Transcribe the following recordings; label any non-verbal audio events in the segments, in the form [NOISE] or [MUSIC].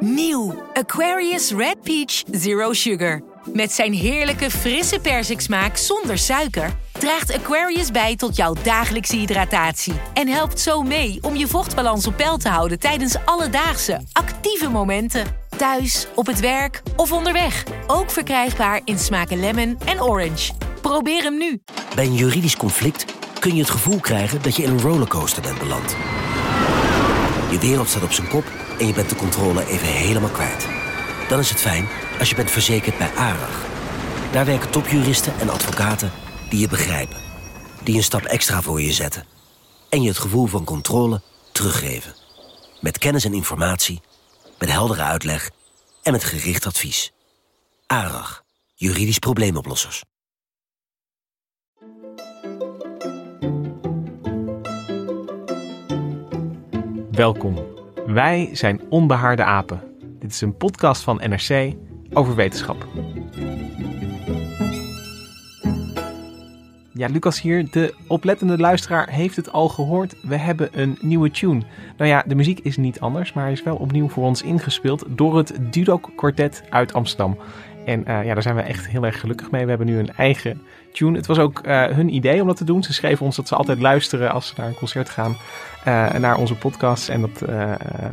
Nieuw Aquarius Red Peach Zero Sugar. Met zijn heerlijke frisse persiksmaak zonder suiker draagt Aquarius bij tot jouw dagelijkse hydratatie en helpt zo mee om je vochtbalans op peil te houden tijdens alledaagse actieve momenten. Thuis, op het werk of onderweg. Ook verkrijgbaar in smaken lemon en orange. Probeer hem nu. Bij een juridisch conflict kun je het gevoel krijgen dat je in een rollercoaster bent beland. Je wereld staat op zijn kop en je bent de controle even helemaal kwijt. Dan is het fijn als je bent verzekerd bij ARAG. Daar werken topjuristen en advocaten die je begrijpen. Die een stap extra voor je zetten. En je het gevoel van controle teruggeven. Met kennis en informatie, met heldere uitleg en met gericht advies. ARAG, juridisch probleemoplossers. Welkom. Wij zijn Onbehaarde Apen. Dit is een podcast van NRC over wetenschap. Ja, Lucas hier. De oplettende luisteraar heeft het al gehoord. We hebben een nieuwe tune. Nou ja, de muziek is niet anders, maar hij is wel opnieuw voor ons ingespeeld door het Dudok Quartet uit Amsterdam. En uh, ja, daar zijn we echt heel erg gelukkig mee. We hebben nu een eigen tune. Het was ook uh, hun idee om dat te doen. Ze schreven ons dat ze altijd luisteren als ze naar een concert gaan. Uh, naar onze podcast. En dat,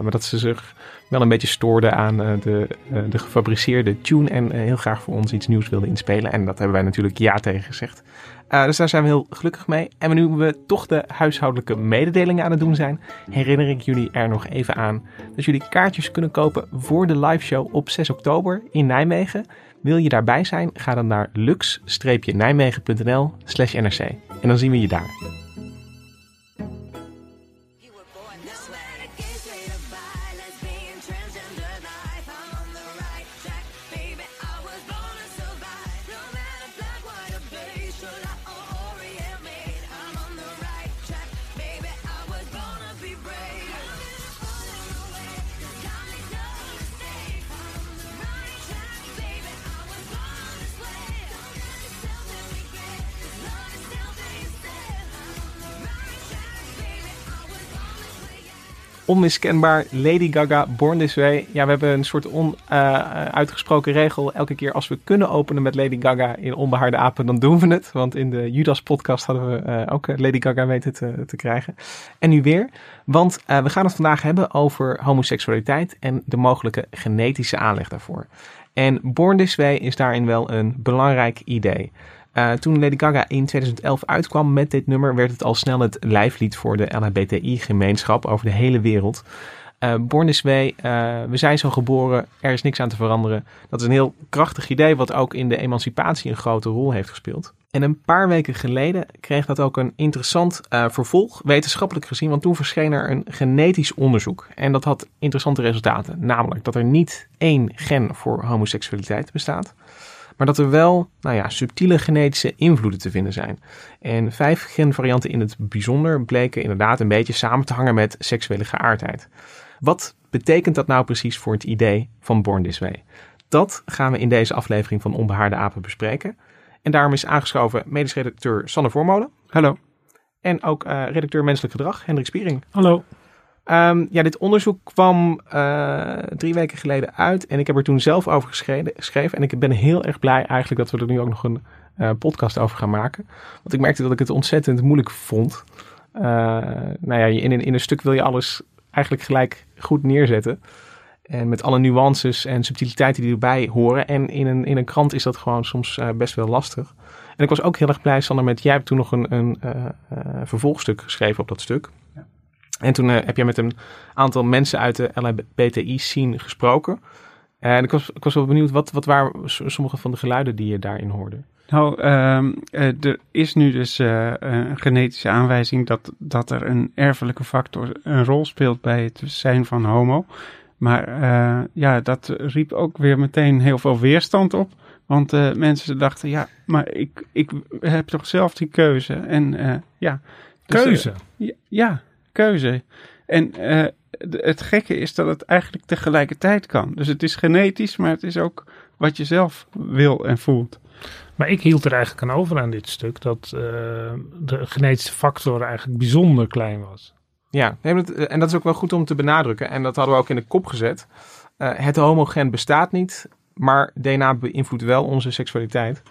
maar dat ze zich wel een beetje stoorden aan de, de gefabriceerde tune. En heel graag voor ons iets nieuws wilden inspelen. En dat hebben wij natuurlijk ja tegen gezegd. dus daar zijn we heel gelukkig mee. En nu we toch de huishoudelijke mededelingen aan het doen zijn, herinner ik jullie er nog even aan dat jullie kaartjes kunnen kopen voor de live show op 6 oktober in Nijmegen. Wil je daarbij zijn? Ga dan naar lux-nijmegen.nl slash nrc. En dan zien we je daar. Onmiskenbaar Lady Gaga, Born This Way. Ja, we hebben een soort onuitgesproken uh, regel. Elke keer als we kunnen openen met Lady Gaga in Onbehaarde Apen, dan doen we het. Want in de Judas podcast hadden we uh, ook Lady Gaga weten te, te, krijgen. En nu weer, want we gaan het vandaag hebben over homoseksualiteit en de mogelijke genetische aanleg daarvoor. En Born This Way is daarin wel een belangrijk idee. Uh, toen Lady Gaga in 2011 uitkwam met dit nummer, werd het al snel het lijflied voor de LHBTI-gemeenschap over de hele wereld. Uh, Born This Way, uh, we zijn zo geboren, er is niks aan te veranderen. Dat is een heel krachtig idee wat ook in de emancipatie een grote rol heeft gespeeld. En een paar weken geleden kreeg dat ook een interessant vervolg, wetenschappelijk gezien, want toen verscheen er een genetisch onderzoek. En dat had interessante resultaten, namelijk dat er niet één gen voor homoseksualiteit bestaat, maar dat er wel nou ja, subtiele genetische invloeden te vinden zijn. En vijf genvarianten in het bijzonder bleken inderdaad een beetje samen te hangen met seksuele geaardheid. Wat betekent dat nou precies voor het idee van Born This Way? Dat gaan we in deze aflevering van Onbehaarde Apen bespreken. En daarom is aangeschoven medisch redacteur Sanne Voormolen. Hallo. En ook uh, redacteur Menselijk Gedrag, Hendrik Spiering. Hallo. Um, ja, dit onderzoek kwam uh, drie weken geleden uit en ik heb er toen zelf over geschreven. En ik ben heel erg blij eigenlijk dat we er nu ook nog een uh, podcast over gaan maken. Want ik merkte dat ik het ontzettend moeilijk vond. Uh, nou ja, in, in een stuk wil je alles eigenlijk gelijk goed neerzetten. En met alle nuances en subtiliteiten die erbij horen. En in een, in een krant is dat gewoon soms best wel lastig. En ik was ook heel erg blij, Sander, met jij hebt toen nog een, een vervolgstuk geschreven op dat stuk. En toen uh, heb je met een aantal mensen uit de LHBTI-scene gesproken. En ik was, ik was wel benieuwd, wat, wat waren sommige van de geluiden die je daarin hoorde? Nou, uh, er is nu dus uh, een genetische aanwijzing dat, dat er een erfelijke factor een rol speelt bij het zijn van homo. Maar uh, ja, dat riep ook weer meteen heel veel weerstand op. Want mensen dachten, ja, maar ik, ik heb toch zelf die keuze. En ja. Dus, keuze? ja, keuze. En uh, het gekke is dat het eigenlijk tegelijkertijd kan. Dus het is genetisch, maar het is ook wat je zelf wil en voelt. Maar ik hield er eigenlijk aan over aan dit stuk dat uh, de genetische factor eigenlijk bijzonder klein was. Ja, en dat is ook wel goed om te benadrukken. En dat hadden we ook in de kop gezet. eh, het homogen bestaat niet, maar DNA beïnvloedt wel onze seksualiteit.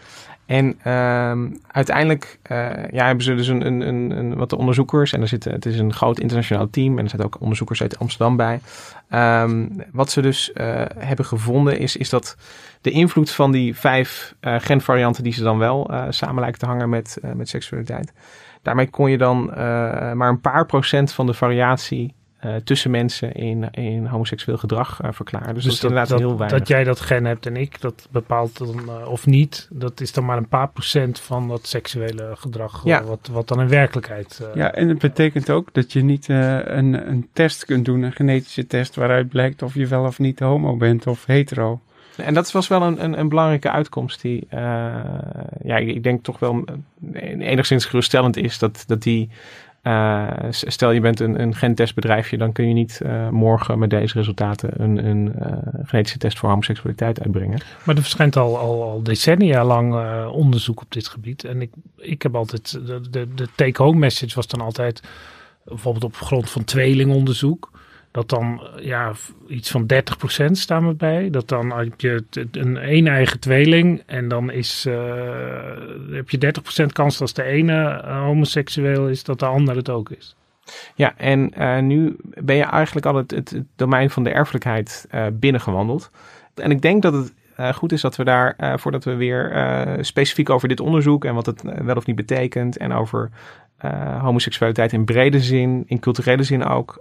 En ehm, uiteindelijk uh, ja, hebben ze dus een, een, een, een, wat onderzoekers, en er zitten, het is een groot internationaal team, en er zitten ook onderzoekers uit Amsterdam bij. Um, wat ze dus uh, hebben gevonden is, is dat de invloed van die vijf uh, genvarianten die ze dan wel samen lijken te hangen met, met seksualiteit. Daarmee kon je dan maar een paar procent van de variatie uh, tussen mensen in, in homoseksueel gedrag uh, verklaren. Dus, dus dat is inderdaad heel weinig. Dat jij dat gen hebt en ik, dat bepaalt dan, uh, of niet, dat is dan maar een paar procent van dat seksuele gedrag, ja. wat, wat dan in werkelijkheid... ja, en het betekent ook dat je niet een, een test kunt doen, een genetische test, waaruit blijkt of je wel of niet homo bent of hetero. En dat was wel een, een, een belangrijke uitkomst die, ja, ik denk toch wel enigszins geruststellend is, dat, dat die uh, stel je bent een, een gentestbedrijfje, dan kun je niet uh, morgen met deze resultaten een, een uh, genetische test voor homoseksualiteit uitbrengen. Maar er verschijnt al, al, al decennia lang onderzoek op dit gebied. En ik, ik heb altijd, de, de, de take-home message was dan altijd, bijvoorbeeld op grond van tweelingonderzoek, dat dan ja, iets van 30% staan we bij. Dat dan heb je een een eigen tweeling en dan is, uh, heb je 30% kans dat de ene uh, homoseksueel is, dat de ander het ook is. Ja, en uh, nu ben je eigenlijk al het, het, domein van de erfelijkheid binnengewandeld. En ik denk dat het goed is dat we daar, voordat we weer specifiek over dit onderzoek en wat het wel of niet betekent en over homoseksualiteit in brede zin, in culturele zin ook,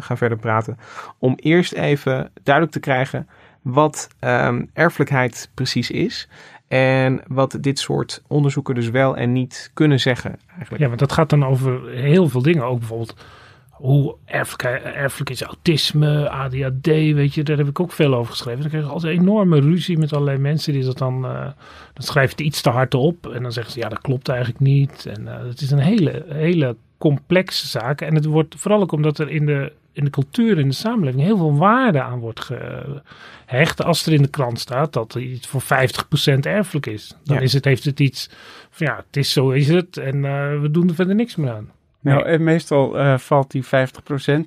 gaan verder praten. Om eerst even duidelijk te krijgen wat um, erfelijkheid precies is. En wat dit soort onderzoeken dus wel en niet kunnen zeggen. Eigenlijk. Ja, want dat gaat dan over heel veel dingen. Ook bijvoorbeeld hoe erfelijk, erfelijk is autisme, ADHD, weet je, daar heb ik ook veel over geschreven. Dan krijg je altijd enorme ruzie met allerlei mensen die dat dan, uh, dan schrijven het iets te hard op en dan zeggen ze ja, dat klopt eigenlijk niet. En uh, het is een hele, hele complexe zaak en het wordt vooral ook omdat er in de, in de cultuur, in de samenleving heel veel waarde aan wordt gehecht. Als er in de krant staat dat iets voor 50% erfelijk is, dan ja. is het, heeft het iets van ja, het is zo is het en uh, we doen er verder niks meer aan. Nou, en meestal uh, valt die 50%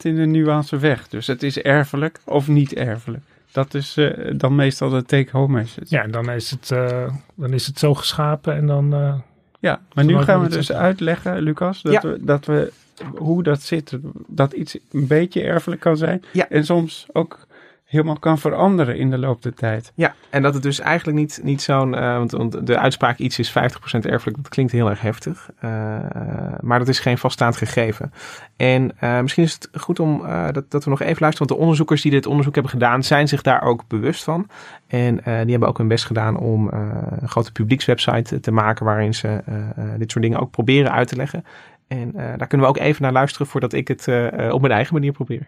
in de nuance weg. Dus het is erfelijk of niet erfelijk. Dat is uh, dan meestal de take-home message. Ja, en dan is het, uh, dan is het zo geschapen en dan... ja, maar nu gaan we dus uitleggen, Lucas, dat, ja. we, dat we hoe dat zit. Dat iets een beetje erfelijk kan zijn. Ja. En soms ook helemaal kan veranderen in de loop der tijd. Ja, en dat het dus eigenlijk niet, niet zo'n... Uh, want, want, de uitspraak iets is 50% erfelijk, dat klinkt heel erg heftig. Uh, maar dat is geen vaststaand gegeven. En uh, misschien is het goed om dat, dat we nog even luisteren. Want de onderzoekers die dit onderzoek hebben gedaan, zijn zich daar ook bewust van. En die hebben ook hun best gedaan om een grote publiekswebsite te maken... waarin ze dit soort dingen ook proberen uit te leggen. En daar kunnen we ook even naar luisteren voordat ik het op mijn eigen manier probeer.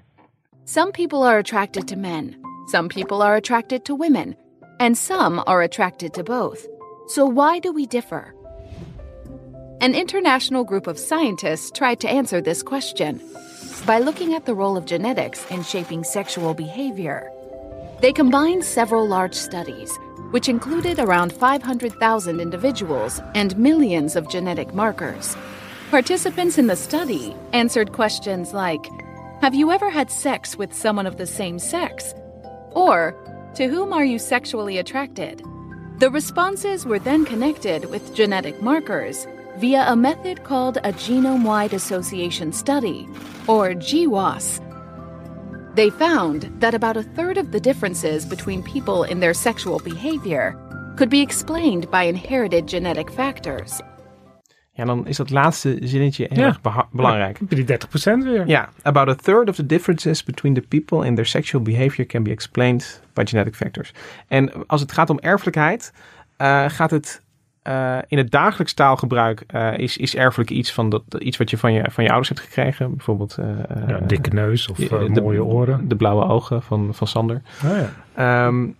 Some people are attracted to men, some people are attracted to women, and some are attracted to both. So, why do we differ? An international group of scientists tried to answer this question by looking at the role of genetics in shaping sexual behavior. They combined several large studies, which included around 500,000 individuals and millions of genetic markers. Participants in the study answered questions like have you ever had sex with someone of the same sex? Or, to whom are you sexually attracted? The responses were then connected with genetic markers via a method called a genome wide association study, or GWAS. They found that about a third of the differences between people in their sexual behavior could be explained by inherited genetic factors. Ja, dan is dat laatste zinnetje heel ja. erg belangrijk. Ja, die 30% weer. Ja, about a third of the differences between the people in their sexual behavior can be explained by genetic factors. En als het gaat om erfelijkheid, uh, gaat het uh, in het dagelijks taalgebruik uh, is, is erfelijk iets, van dat, iets wat je van je, van je ouders hebt gekregen. Bijvoorbeeld... ja, dikke neus of de, mooie oren. De blauwe ogen van, van Sander. Oh, ja. um,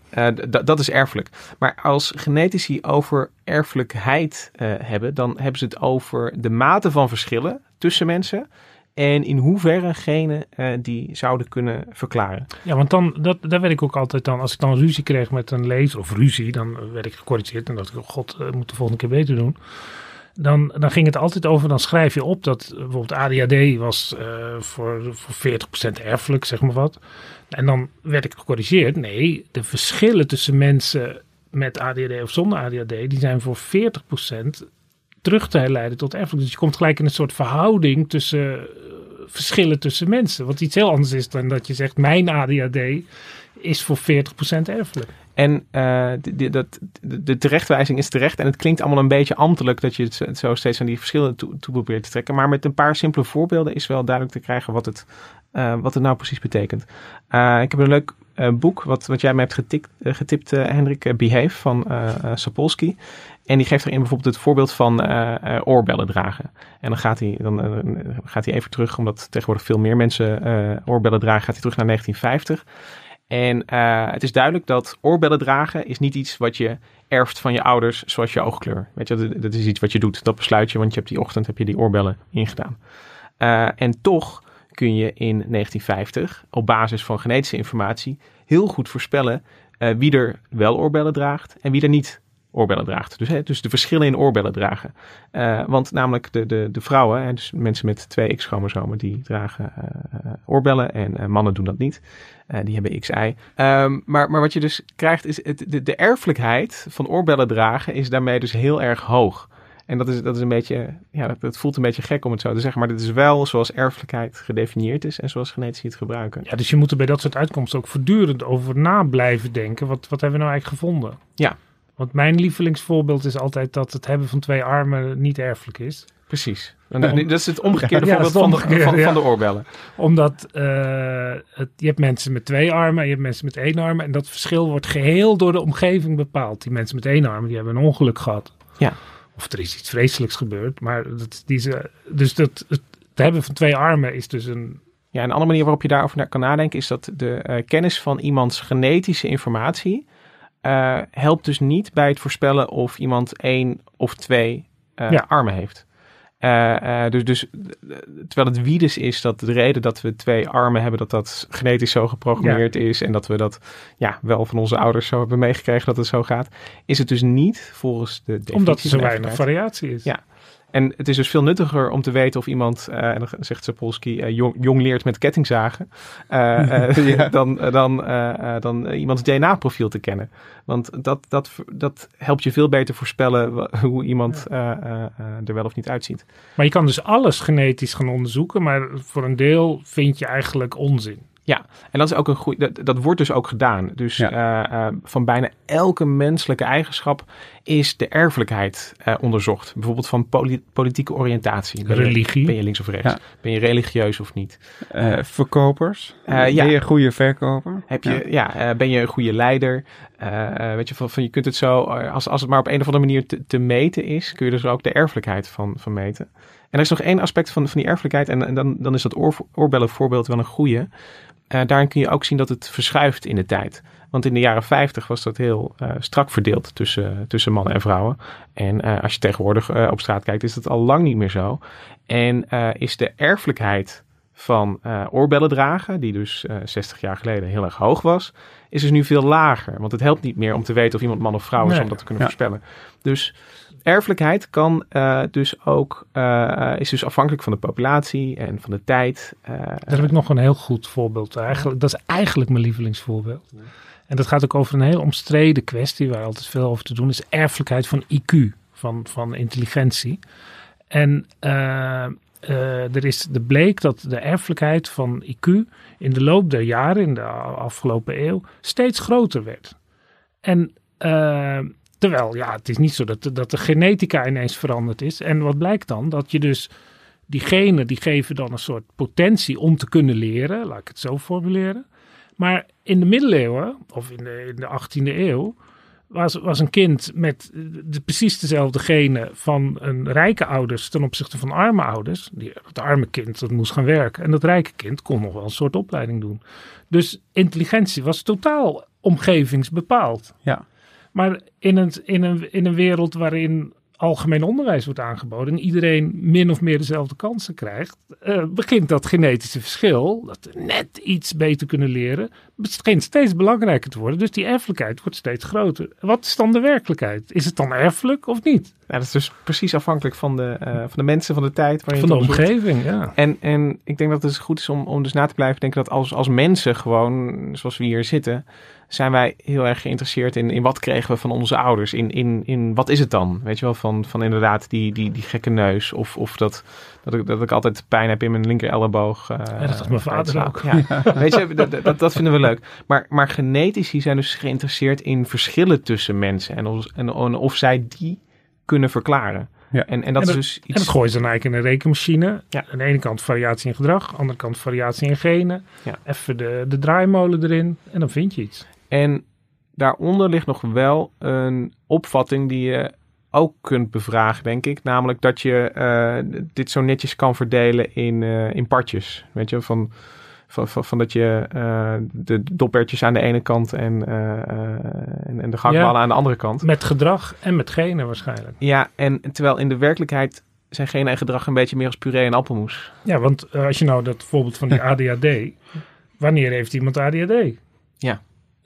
dat is erfelijk. Maar als genetici over erfelijkheid hebben, dan hebben ze het over de mate van verschillen tussen mensen en in hoeverre genen uh, die zouden kunnen verklaren. Ja, want dan, dat, daar werd ik ook altijd dan, als ik dan ruzie kreeg met een lezer, of ruzie, dan werd ik gecorrigeerd en dacht ik, oh god, ik moet de volgende keer beter doen. dan, dan ging het altijd over, dan schrijf je op dat bijvoorbeeld ADHD was voor, voor 40% erfelijk, zeg maar wat. En dan werd ik gecorrigeerd. Nee, de verschillen tussen mensen met ADHD of zonder ADHD, die zijn voor 40% terug te herleiden tot erfelijk. Dus je komt gelijk in een soort verhouding tussen uh, verschillen tussen mensen. Wat iets heel anders is dan dat je zegt, mijn ADHD is voor 40% erfelijk. En uh, de, de, terechtwijzing is terecht. En het klinkt allemaal een beetje ambtelijk dat je het zo steeds aan die verschillen toe, probeert te trekken. Maar met een paar simpele voorbeelden is wel duidelijk te krijgen wat het, uh, wat het nou precies betekent. Ik heb een leuk boek wat, wat jij mij hebt getikt, getipt, Hendrik, Behave van Sapolsky. En die geeft erin bijvoorbeeld het voorbeeld van oorbellen dragen. En dan gaat hij, dan, gaat hij even terug, omdat tegenwoordig veel meer mensen oorbellen dragen, gaat hij terug naar 1950. En het is duidelijk dat oorbellen dragen is niet iets wat je erft van je ouders zoals je oogkleur. Weet je, dat is iets wat je doet. Dat besluit je, want je hebt die ochtend heb je die oorbellen ingedaan. En toch kun je in 1950 op basis van genetische informatie heel goed voorspellen wie er wel oorbellen draagt en wie er niet oorbellen draagt. Dus, hè, dus de verschillen in oorbellen dragen. Uh, want namelijk de, de, de vrouwen, hè, dus mensen met twee X-chromosomen, die dragen uh, oorbellen en uh, mannen doen dat niet. die hebben XY. Um, maar, maar wat je dus krijgt is, het, de, de erfelijkheid van oorbellen dragen is daarmee dus heel erg hoog. En dat is, dat is een beetje, ja, dat, dat, voelt een beetje gek om het zo te zeggen. Maar dit is wel zoals erfelijkheid gedefinieerd is en zoals genetici het gebruiken. Ja, dus je moet er bij dat soort uitkomsten ook voortdurend over na blijven denken. Wat, wat hebben we nou eigenlijk gevonden? Ja, want mijn lievelingsvoorbeeld is altijd dat het hebben van twee armen niet erfelijk is. Precies. En dat is het omgekeerde ja, voorbeeld van, de, van, van, de oorbellen. Omdat uh, het, je hebt mensen met twee armen en je hebt mensen met één arm. En dat verschil wordt geheel door de omgeving bepaald. Die mensen met één arm, die hebben een ongeluk gehad. Ja. Of er is iets vreselijks gebeurd. Maar dat, die ze, dus dat, het, hebben van twee armen is dus een... Ja, een andere manier waarop je daarover kan nadenken... is dat de uh, kennis van iemands genetische informatie uh, helpt dus niet bij het voorspellen of iemand één of twee uh, ja. armen heeft. Uh, dus, dus terwijl het wiedes is dat de reden dat we twee armen hebben, dat dat genetisch zo geprogrammeerd ja. is en dat we dat ja, wel van onze ouders zo hebben meegekregen dat het zo gaat, is het dus niet volgens de definitie. Omdat er zo weinig variatie is. Ja, en het is dus veel nuttiger om te weten of iemand, uh, en dan zegt Sapolsky, uh, jong, jong, leert met kettingzagen, [LAUGHS] ja. dan, dan, dan iemands DNA-profiel te kennen. Want dat, dat, dat helpt je veel beter voorspellen hoe iemand er wel of niet uitziet. Maar je kan dus alles genetisch gaan onderzoeken, maar voor een deel vind je eigenlijk onzin. Ja, en dat is ook een goed. Dat, dat wordt dus ook gedaan. Dus ja. uh, uh, van bijna elke menselijke eigenschap is de erfelijkheid uh, onderzocht. Bijvoorbeeld van poli politieke oriëntatie. Ben Religie. Je, ben je links of rechts? Ja. Ben je religieus of niet? verkopers. ja. Ben je een goede verkoper? Heb je, ja. ben je een goede leider? weet je, van, van, je kunt het zo, als, als het maar op een of andere manier te, te meten is, kun je dus ook de erfelijkheid van, van meten. En er is nog één aspect van, van die erfelijkheid, en, en dan, dan is dat oor, oorbellenvoorbeeld wel een goede. Uh, daarin kun je ook zien dat het verschuift in de tijd. Want in de jaren 50 was dat heel uh, strak verdeeld tussen, tussen mannen en vrouwen. En uh, als je tegenwoordig op straat kijkt, is dat al lang niet meer zo. En is de erfelijkheid van oorbellen dragen, die dus 60 jaar geleden heel erg hoog was, is dus nu veel lager. Want het helpt niet meer om te weten of iemand man of vrouw is, nee. om dat te kunnen ja. voorspellen. Dus erfelijkheid kan uh, dus ook, uh, is dus afhankelijk van de populatie en van de tijd. Uh, Daar heb ik nog een heel goed voorbeeld. Eigenlijk, dat is eigenlijk mijn lievelingsvoorbeeld. En dat gaat ook over een heel omstreden kwestie waar altijd veel over te doen is. Erfelijkheid van IQ, van, van intelligentie. En er, is, er bleek dat de erfelijkheid van IQ in de loop der jaren, in de afgelopen eeuw, steeds groter werd. En Terwijl, ja, het is niet zo dat, dat de genetica ineens veranderd is. En wat blijkt dan? Dat je dus die genen, die geven dan een soort potentie om te kunnen leren. Laat ik het zo formuleren. Maar in de middeleeuwen, of in de, in de 18e eeuw, was, was een kind met de, precies dezelfde genen van een rijke ouders ten opzichte van arme ouders. Die, het arme kind dat moest gaan werken en dat rijke kind kon nog wel een soort opleiding doen. Dus intelligentie was totaal omgevingsbepaald. Ja. Maar in een, in, een, in een wereld waarin algemeen onderwijs wordt aangeboden en iedereen min of meer dezelfde kansen krijgt, uh, begint dat genetische verschil, dat we net iets beter kunnen leren, begint steeds belangrijker te worden. Dus die erfelijkheid wordt steeds groter. Wat is dan de werkelijkheid? Is het dan erfelijk of niet? Ja, dat is dus precies afhankelijk van de, uh, van de mensen, van de tijd. Waarin van de omgeving, ja. En, en ik denk dat het goed is om, om dus na te blijven denken dat als, als mensen gewoon, zoals we hier zitten, zijn wij heel erg geïnteresseerd in, in wat kregen we van onze ouders. In, in, in wat is het dan? Weet je wel, van, van inderdaad die, die, die gekke neus. Of, of dat, dat, ik, dat ik altijd pijn heb in mijn linker elleboog. Uh, ja, dat mijn vader ook. [LAUGHS] Ja. Weet je, dat, dat, dat, vinden we leuk. Maar, maar genetici zijn dus geïnteresseerd in verschillen tussen mensen. En, of, en, en of zij die kunnen verklaren. Ja. En, en dat is dus iets... En dat gooien ze dan eigenlijk in een rekenmachine. Ja. Aan de ene kant variatie in gedrag, aan de andere kant variatie in genen. Ja. Even de, de draaimolen erin en dan vind je iets. En daaronder ligt nog wel een opvatting die je ook kunt bevragen, denk ik. Namelijk dat je uh, dit zo netjes kan verdelen in, uh, in partjes. Weet je, van, van, van, van dat je uh, de doppertjes aan de ene kant en, en, en, de gangballen ja, aan de andere kant. Met gedrag en met genen waarschijnlijk. Ja, en terwijl in de werkelijkheid zijn genen en gedrag een beetje meer als puree en appelmoes. Ja, want als je nou dat voorbeeld van die [LAUGHS] ADHD... wanneer heeft iemand ADHD? Ja.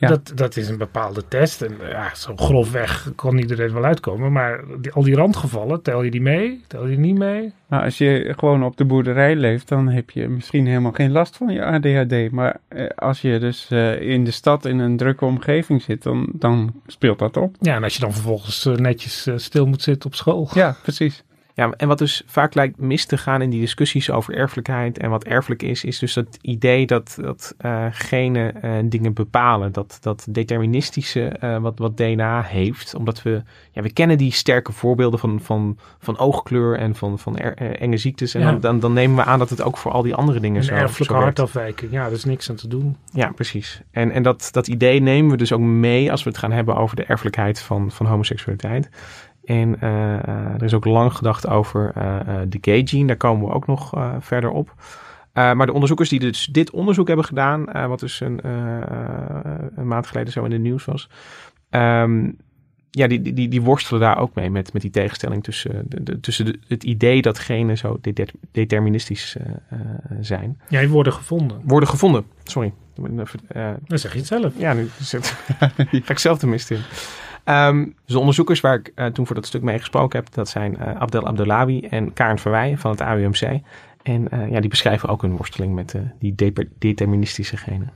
Dat, dat is een bepaalde test. En ja, zo grofweg kon iedereen wel uitkomen. Maar die, al die randgevallen, tel je die mee? Tel je die niet mee? Nou, als je gewoon op de boerderij leeft, dan heb je misschien helemaal geen last van je ADHD. Maar eh, als je dus eh, in de stad in een drukke omgeving zit, dan, dan speelt dat op. Ja, en als je dan vervolgens uh, netjes stil moet zitten op school. Ja, precies. Ja, en wat dus vaak lijkt mis te gaan in die discussies over erfelijkheid en wat erfelijk is, is dus dat idee dat, dat uh, genen uh, dingen bepalen. Dat, dat deterministische uh, wat, wat DNA heeft. Omdat we, ja, we kennen die sterke voorbeelden van, van, van oogkleur en van, van er, enge ziektes. En ja. dan, dan, dan, nemen we aan dat het ook voor al die andere dingen een zo erfelijke hartafwijking, ja, er is niks aan te doen. Ja, precies. En, en dat, dat idee nemen we dus ook mee als we het gaan hebben over de erfelijkheid van, van homoseksualiteit. En uh, er is ook lang gedacht over uh, de gay gene. Daar komen we ook nog verder op. maar de onderzoekers die dus dit onderzoek hebben gedaan, wat dus een, een, maand geleden zo in de nieuws was, um, ja, die, die, die worstelen daar ook mee met, met die tegenstelling tussen, de, de, tussen de, het idee dat genen zo de, deterministisch zijn. Ja, die worden gevonden. Worden gevonden, sorry. Dan zeg je het zelf. Ja, nu [LAUGHS] ga ik zelf de mist in. Um, de onderzoekers waar ik uh, toen voor dat stuk mee gesproken heb, dat zijn uh, Abdel Abdellawi en Karen Verwij van het AUMC. En uh, ja, die beschrijven ook hun worsteling met die de deterministische genen.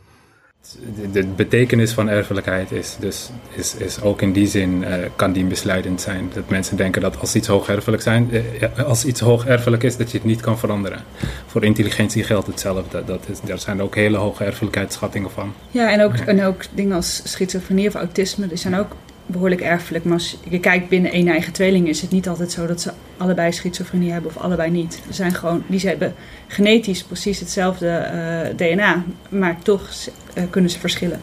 De, betekenis van erfelijkheid is, dus, is, is ook in die zin kan die besluitend zijn. Dat mensen denken dat als iets hoogerfelijk, zijn, als iets hoogerfelijk is, dat je het niet kan veranderen. Voor intelligentie geldt hetzelfde. Dat is, daar zijn ook hele hoge erfelijkheidsschattingen van. Ja, en ook, en ook dingen als schizofrenie of autisme, die zijn ook behoorlijk erfelijk. Maar als je kijkt binnen één eigen tweeling is het niet altijd zo dat ze allebei schizofrenie hebben of allebei niet. Er zijn gewoon, die hebben genetisch precies hetzelfde uh, DNA, maar toch uh, kunnen ze verschillen.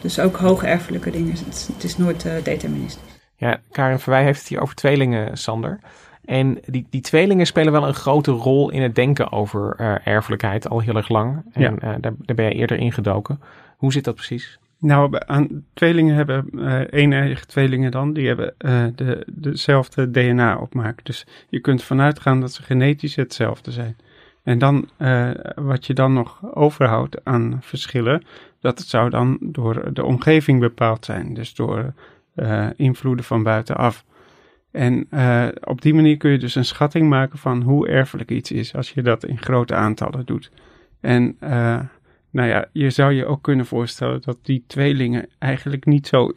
Dus ook hoge erfelijke dingen. Het, het is nooit uh, deterministisch. Ja, Karin Verwij heeft het hier over tweelingen, Sander. En die, die tweelingen spelen wel een grote rol in het denken over erfelijkheid al heel erg lang. En ja. daar, daar ben je eerder ingedoken. Hoe zit dat precies? Nou, aan, tweelingen hebben, uh, eeneigen tweelingen dan, die hebben uh, de, dezelfde DNA-opmaak. Dus je kunt vanuit gaan dat ze genetisch hetzelfde zijn. En dan, uh, wat je dan nog overhoudt aan verschillen, dat zou dan door de omgeving bepaald zijn. Dus door invloeden van buitenaf. En op die manier kun je dus een schatting maken van hoe erfelijk iets is, als je dat in grote aantallen doet. En nou ja, je zou je ook kunnen voorstellen dat die tweelingen eigenlijk niet zo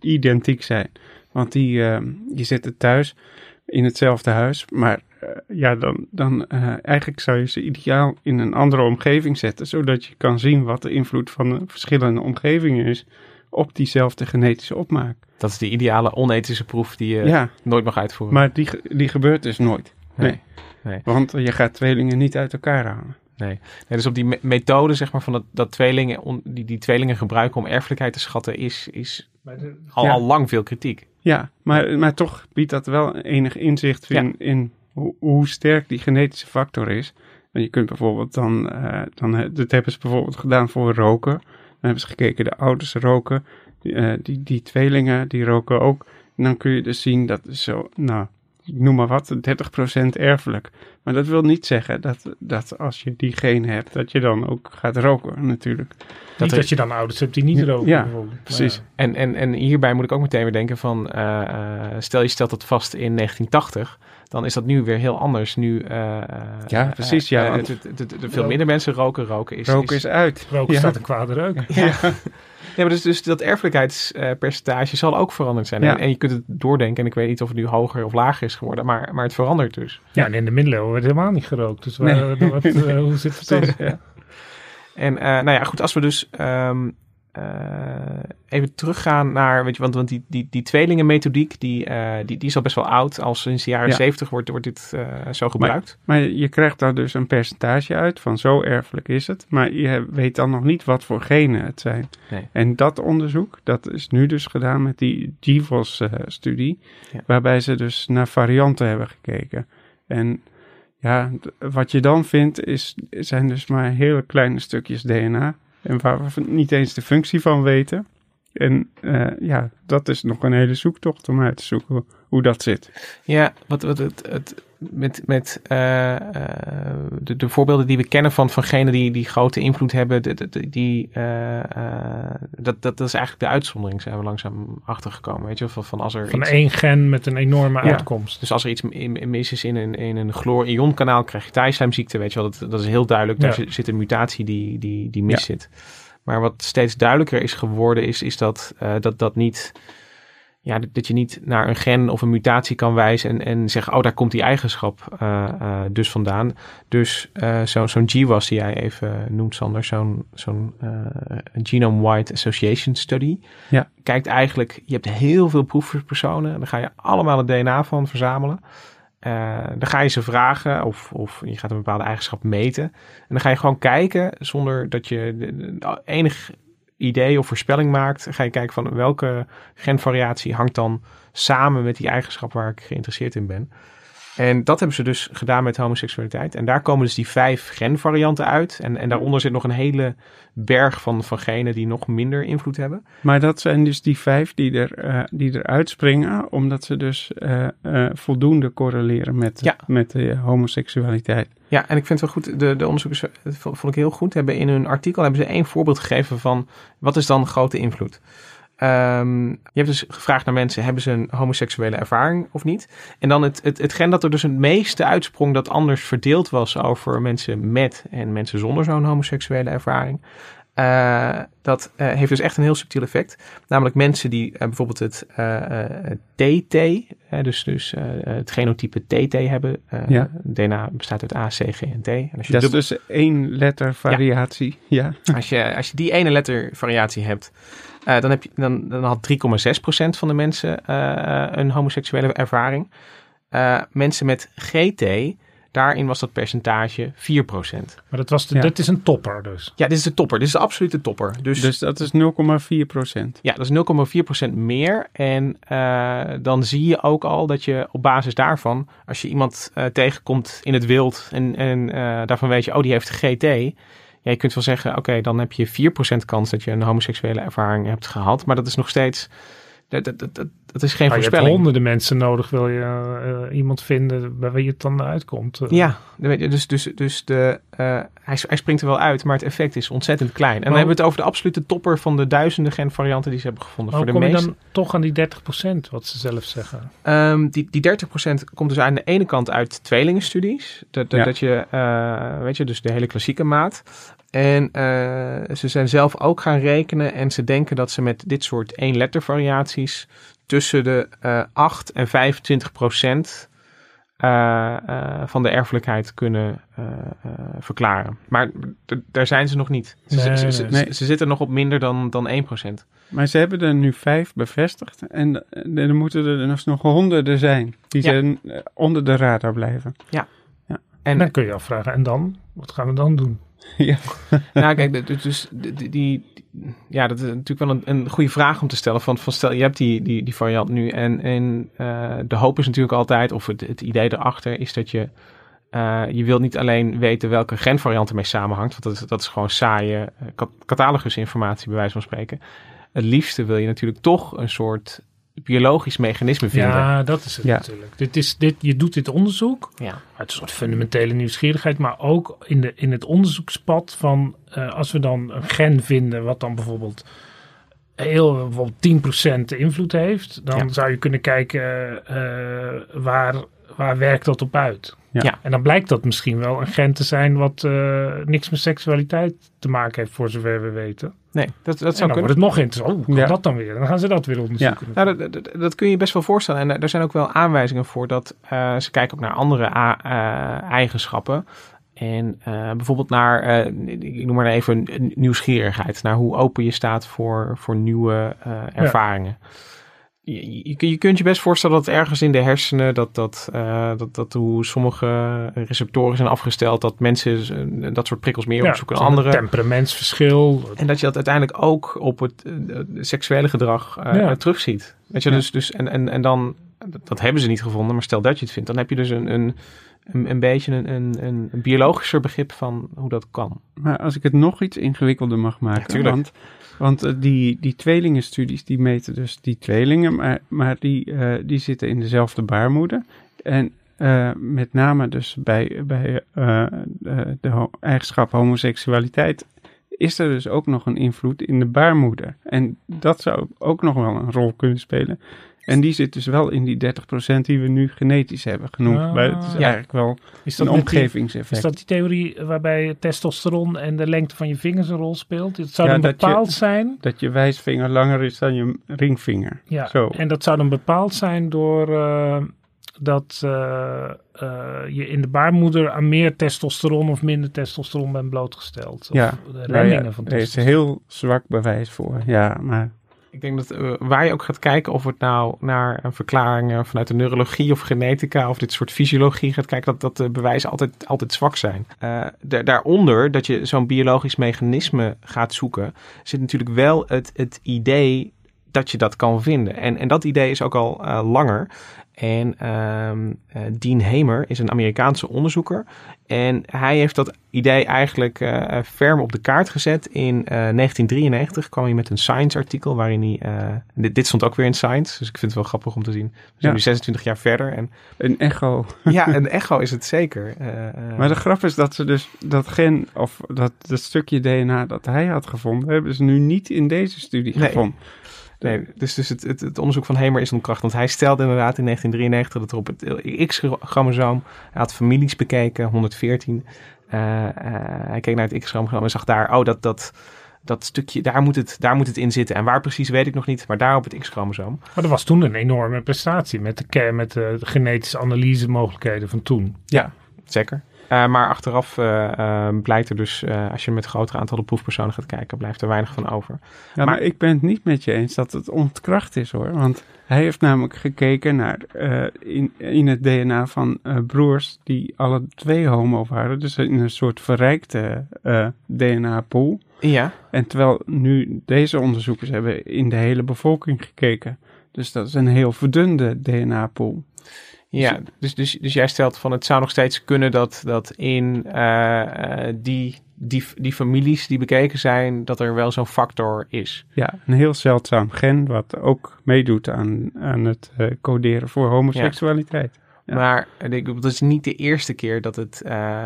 identiek zijn. Want die, uh, die zitten thuis in hetzelfde huis, maar uh, ja, dan, dan uh, eigenlijk zou je ze ideaal in een andere omgeving zetten, zodat je kan zien wat de invloed van de verschillende omgevingen is op diezelfde genetische opmaak. Dat is de ideale onethische proef die je ja, nooit mag uitvoeren. Maar die, die gebeurt dus nooit. Nee. nee. nee. Want je gaat tweelingen niet uit elkaar halen. Nee. nee. dus op die methode, zeg maar, van dat, dat tweelingen, die, die tweelingen gebruiken om erfelijkheid te schatten, is, is al, al lang veel kritiek. Ja, maar, maar toch biedt dat wel enig inzicht in, in hoe, hoe, sterk die genetische factor is. En je kunt bijvoorbeeld dan, uh, dan, dat hebben ze bijvoorbeeld gedaan voor roken. hebben ze gekeken, de ouders roken, die, eh, die, die tweelingen, die roken ook. En dan kun je dus zien dat zo, nou, noem maar wat, 30% erfelijk. Maar dat wil niet zeggen dat, dat als je die geen hebt, dat je dan ook gaat roken natuurlijk. niet dat je dan ouders hebt die niet roken. Ja, bijvoorbeeld. precies. En, en, en hierbij moet ik ook meteen weer denken van, eh, eh, stel je stelt het vast in 1980, dan is dat nu weer heel anders. Nu, eh, Ja, precies, ja, want- veel minder mensen roken. Roken is... Roken is uit. roken Ja. staat een kwade reuk. Ja. [LAUGHS] [LAUGHS] Ja, maar dus, dus dat erfelijkheidspercentage zal ook veranderd zijn. Ja. En, en je kunt het doordenken. En ik weet niet of het nu hoger of lager is geworden. Maar, maar het verandert dus. Ja, en in de middeleeuwen werd helemaal niet gerookt. Dus waar- wat, [LAUGHS] eh, hoe zit het dan? [LAUGHS] En eh, nou ja, goed, als we dus ehm, eh, even teruggaan naar, weet je, want, want die, die, die tweelingenmethodiek, die, eh, die, die is al best wel oud. Al sinds de jaren Ja. 70 wordt, wordt dit eh, zo gebruikt. Maar je krijgt daar dus een percentage uit van zo erfelijk is het. Maar je weet dan nog niet wat voor genen het zijn. Nee. En dat onderzoek, dat is nu dus gedaan met die GIVOS-studie. Ja. Waarbij ze dus naar varianten hebben gekeken. En ja, wat je dan vindt is, zijn dus maar hele kleine stukjes DNA. En waar we niet eens de functie van weten. En eh, ja, dat is nog een hele zoektocht om uit te zoeken hoe, dat zit. Ja, wat, wat het, het, met, met eh, eh, de, de voorbeelden die we kennen van, van genen die, die grote invloed hebben, de, de- de- die, eh, eh, dat, dat, dat is eigenlijk de uitzondering, zijn we langzaam achtergekomen. Weet je, van, van als er Van iets- één gen met een enorme Ja. uitkomst. Dus als er iets in- in- mis is in een, in een chloor-ionkanaal, krijg je thaislijmziekte. Weet je wel, dat, dat is heel duidelijk. Daar Ja. zit, zit een mutatie die, die, die mis zit. Maar wat steeds duidelijker is geworden, is, is dat, eh, dat dat niet. Ja, dat- dat je niet naar een gen of een mutatie kan wijzen en, en zeggen, oh, daar komt die eigenschap eh, eh, dus vandaan. Dus eh, zo- zo'n GWAS die jij even noemt, Sander, zo'n zo'n Genome-Wide Association Study, Ja. kijkt eigenlijk, je hebt heel veel proefpersonen, en daar ga je allemaal het DNA van verzamelen. Eh, dan ga je ze vragen of, of je gaat een bepaalde eigenschap meten. En dan ga je gewoon kijken zonder dat je enig idee of voorspelling maakt. Ga je kijken van welke genvariatie hangt dan samen met die eigenschap waar ik geïnteresseerd in ben. En dat hebben ze dus gedaan met homoseksualiteit. En daar komen dus die vijf genvarianten uit. En, en daaronder zit nog een hele berg van, van genen die nog minder invloed hebben. Maar dat zijn dus die vijf die, er, eh, die eruit springen, omdat ze dus eh, eh, voldoende correleren met, Ja. met de homoseksualiteit. Ja, en ik vind het wel goed, de, de onderzoekers, dat vond ik heel goed, hebben in hun artikel hebben ze één voorbeeld gegeven van wat is dan grote invloed. Ehm, je hebt dus gevraagd naar mensen, hebben ze een homoseksuele ervaring of niet? En dan het, het, hetgeen dat er dus het meeste uitsprong dat anders verdeeld was over mensen met en mensen zonder zo'n homoseksuele ervaring. eh, dat eh, heeft dus echt een heel subtiel effect. Namelijk mensen die eh, bijvoorbeeld het TT, dus, dus het genotype TT hebben. Ja. DNA bestaat uit A, C, G en T. En als je, Dat is dus één letter variatie. Ja. als je, als je die ene letter variatie hebt, eh, dan, heb je, dan, dan had 3,6% van de mensen eh, een homoseksuele ervaring. Eh, mensen met GT, daarin was dat percentage 4%. Maar dat, was de, Ja. dat is een topper dus. Ja, dit is de topper. Dit is de absolute topper. Dus, Dus dat is 0,4 procent. ja, dat is 0,4% meer. En eh, dan zie je ook al dat je op basis daarvan, als je iemand eh, tegenkomt in het wild en, en eh, daarvan weet je, oh, die heeft GT. Ja, je kunt wel zeggen, oké, dan heb je 4% kans dat je een homoseksuele ervaring hebt gehad. Maar dat is nog steeds, dat, dat, dat, dat is geen Maar je hebt voorspelling. honderden mensen nodig, wil je eh, iemand vinden bij wie het dan uitkomt. Eh, Ja, je, dus, dus, dus de, eh, hij, hij springt er wel uit, maar het effect is ontzettend klein. En dan hebben we het over de absolute topper van de duizenden genvarianten die ze hebben gevonden. Maar Voor hoe de kom je meeste. dan toch aan die 30% wat ze zelf zeggen? Ehm, die, die 30% komt dus aan de ene kant uit tweelingenstudies. Dat, dat, Ja. dat je, eh, weet je, dus de hele klassieke maat. En eh, ze zijn zelf ook gaan rekenen en ze denken dat ze met dit soort één letter variaties tussen de eh 8 en 25 procent eh, eh, van de erfelijkheid kunnen eh, eh, verklaren. Maar daar zijn ze nog niet. Ze, Nee, ze, ze, nee. ze- ze zitten nog op minder dan, dan 1 procent. Maar ze hebben er nu vijf bevestigd. En er moeten er dus nog honderden zijn. Die Ja. zijn onder de radar blijven. En En dan kun je afvragen, en dan? Wat gaan we dan doen? [LAUGHS] ja. Nou, kijk, dus die, ja, dat is natuurlijk wel een, een goede vraag om te stellen. Van, van stel, je hebt die, die, die variant nu en, en eh, de hoop is natuurlijk altijd, of het, het idee erachter is dat je Uh, je wilt niet alleen weten welke genvariant ermee samenhangt, want dat is, dat is gewoon saaie uh, catalogusinformatie bij wijze van spreken. Het liefste wil je natuurlijk toch een soort biologisch mechanisme vinden. Ja, dat is het Ja. natuurlijk. Dit is, dit, je doet dit onderzoek Ja. uit een soort fundamentele nieuwsgierigheid, maar ook in, de, in het onderzoekspad van eh, als we dan een gen vinden wat dan bijvoorbeeld heel bijvoorbeeld 10% invloed heeft, dan Ja. zou je kunnen kijken eh, waar, waar werkt dat op uit. Ja. Ja. En dan blijkt dat misschien wel een gen te zijn wat eh, niks met seksualiteit te maken heeft, voor zover we weten. Nee, dat, dat En zou dan kunnen. wordt het nog interessant. Oh, Ja. dat dan weer? Dan gaan ze dat weer onderzoeken. Nou, dat, dat, dat kun je je best wel voorstellen. En er zijn ook wel aanwijzingen voor dat eh, ze kijken ook naar andere a- eh, eigenschappen. En eh, bijvoorbeeld naar, ik noem maar even nieuwsgierigheid. Naar hoe open je staat voor, voor nieuwe ervaringen. Je, je, je kunt je best voorstellen dat ergens in de hersenen, dat, dat, eh, dat, dat hoe sommige receptoren zijn afgesteld, dat mensen eh, dat soort prikkels meer opzoeken dan anderen. temperamentsverschil. En dat je dat uiteindelijk ook op het eh, seksuele gedrag eh, Ja. terugziet. Weet je, Ja. dus, dus en, en, en dan, dat, hebben ze niet gevonden, maar stel dat je het vindt, dan heb je dus een, een, een, een beetje een, een, een biologischer begrip van hoe dat kan. Maar als ik het nog iets ingewikkelder mag maken. Want want eh, die, die tweelingenstudies die meten dus die tweelingen, maar, maar die, eh, die zitten in dezelfde baarmoeder. En eh, met name dus bij, bij de, eigenschap homoseksualiteit is er dus ook nog een invloed in de baarmoeder. En dat zou ook nog wel een rol kunnen spelen. En die zit dus wel in die 30% die we nu genetisch hebben genoemd. Ah. maar het is Ja. eigenlijk wel Is een die, omgevingseffect. is dat die theorie waarbij testosteron en de lengte van je vingers een rol speelt? Het zou Ja, dan je- bepaald zijn. Dat je wijsvinger langer is dan je ringvinger. Ja, Zo. en dat zou dan bepaald zijn door eh, dat eh, eh, je in de baarmoeder aan meer testosteron of minder testosteron bent blootgesteld. Of Ja, de Nou remmingen ja, van er is testosteron. heel zwak bewijs voor. Ja, maar Ik denk dat eh, waar je ook gaat kijken, of het nou naar een verklaring eh, vanuit de neurologie of genetica of dit soort fysiologie gaat kijken, dat, dat de bewijzen altijd, altijd zwak zijn. Eh, da- daaronder, dat je zo'n biologisch mechanisme gaat zoeken, zit natuurlijk wel het, het idee dat je dat kan vinden. En, en dat idee is ook al eh, langer. En ehm, eh, Dean Hamer is een Amerikaanse onderzoeker. En hij heeft dat idee eigenlijk eh, ferm op de kaart gezet. In eh, 1993 kwam hij met een Science-artikel waarin hij... dit, dit stond ook weer in Science, dus ik vind het wel grappig om te zien. We zijn Ja. nu 26 jaar verder. En een echo. ja, een echo is het zeker. Maar de grap is dat ze dus dat gen, of dat, dat stukje DNA dat hij had gevonden, hebben ze nu niet in deze studie Nee. gevonden. Nee, dus, dus het, het, het onderzoek van Hamer is onkracht. Want hij stelde inderdaad in 1993 dat er op het X-chromosoom... Hij had families bekeken, 114. Eh, eh, hij keek naar het X-chromosoom en zag daar... Oh, dat, dat, dat stukje, daar moet, het, daar moet het in zitten. En waar precies weet ik nog niet, maar daar op het X-chromosoom. Maar dat was toen een enorme prestatie met de, met de genetische analyse mogelijkheden van toen. Ja, zeker. Eh, maar achteraf eh, blijkt er dus, als je met grotere aantallen proefpersonen gaat kijken, blijft er weinig van over. Ja, maar, Maar- ik ben het niet met je eens dat het ontkracht is hoor. Want hij heeft namelijk gekeken naar in, in het DNA van broers die alle twee homo waren. Dus in een soort verrijkte DNA-pool. Ja, En terwijl nu deze onderzoekers hebben in de hele bevolking gekeken. Dus dat is een heel verdunde DNA-pool. Ja. Dus, dus, dus jij stelt van het zou nog steeds kunnen dat, dat in eh, eh, die, die, die families die bekeken zijn, dat er wel zo'n factor is. Ja, een heel zeldzaam gen wat ook meedoet aan, aan het eh, coderen voor homoseksualiteit. Ja. Maar ik dat is niet de eerste keer dat het,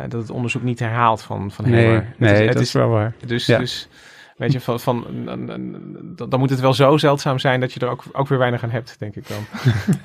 dat het onderzoek niet herhaalt van, van Nee. Het nee is- het dat is- wel waar. Dus, Ja. dus weet je, van, van, dan, dan, dan moet het wel zo zeldzaam zijn dat je er ook, ook weer weinig aan hebt, denk ik dan.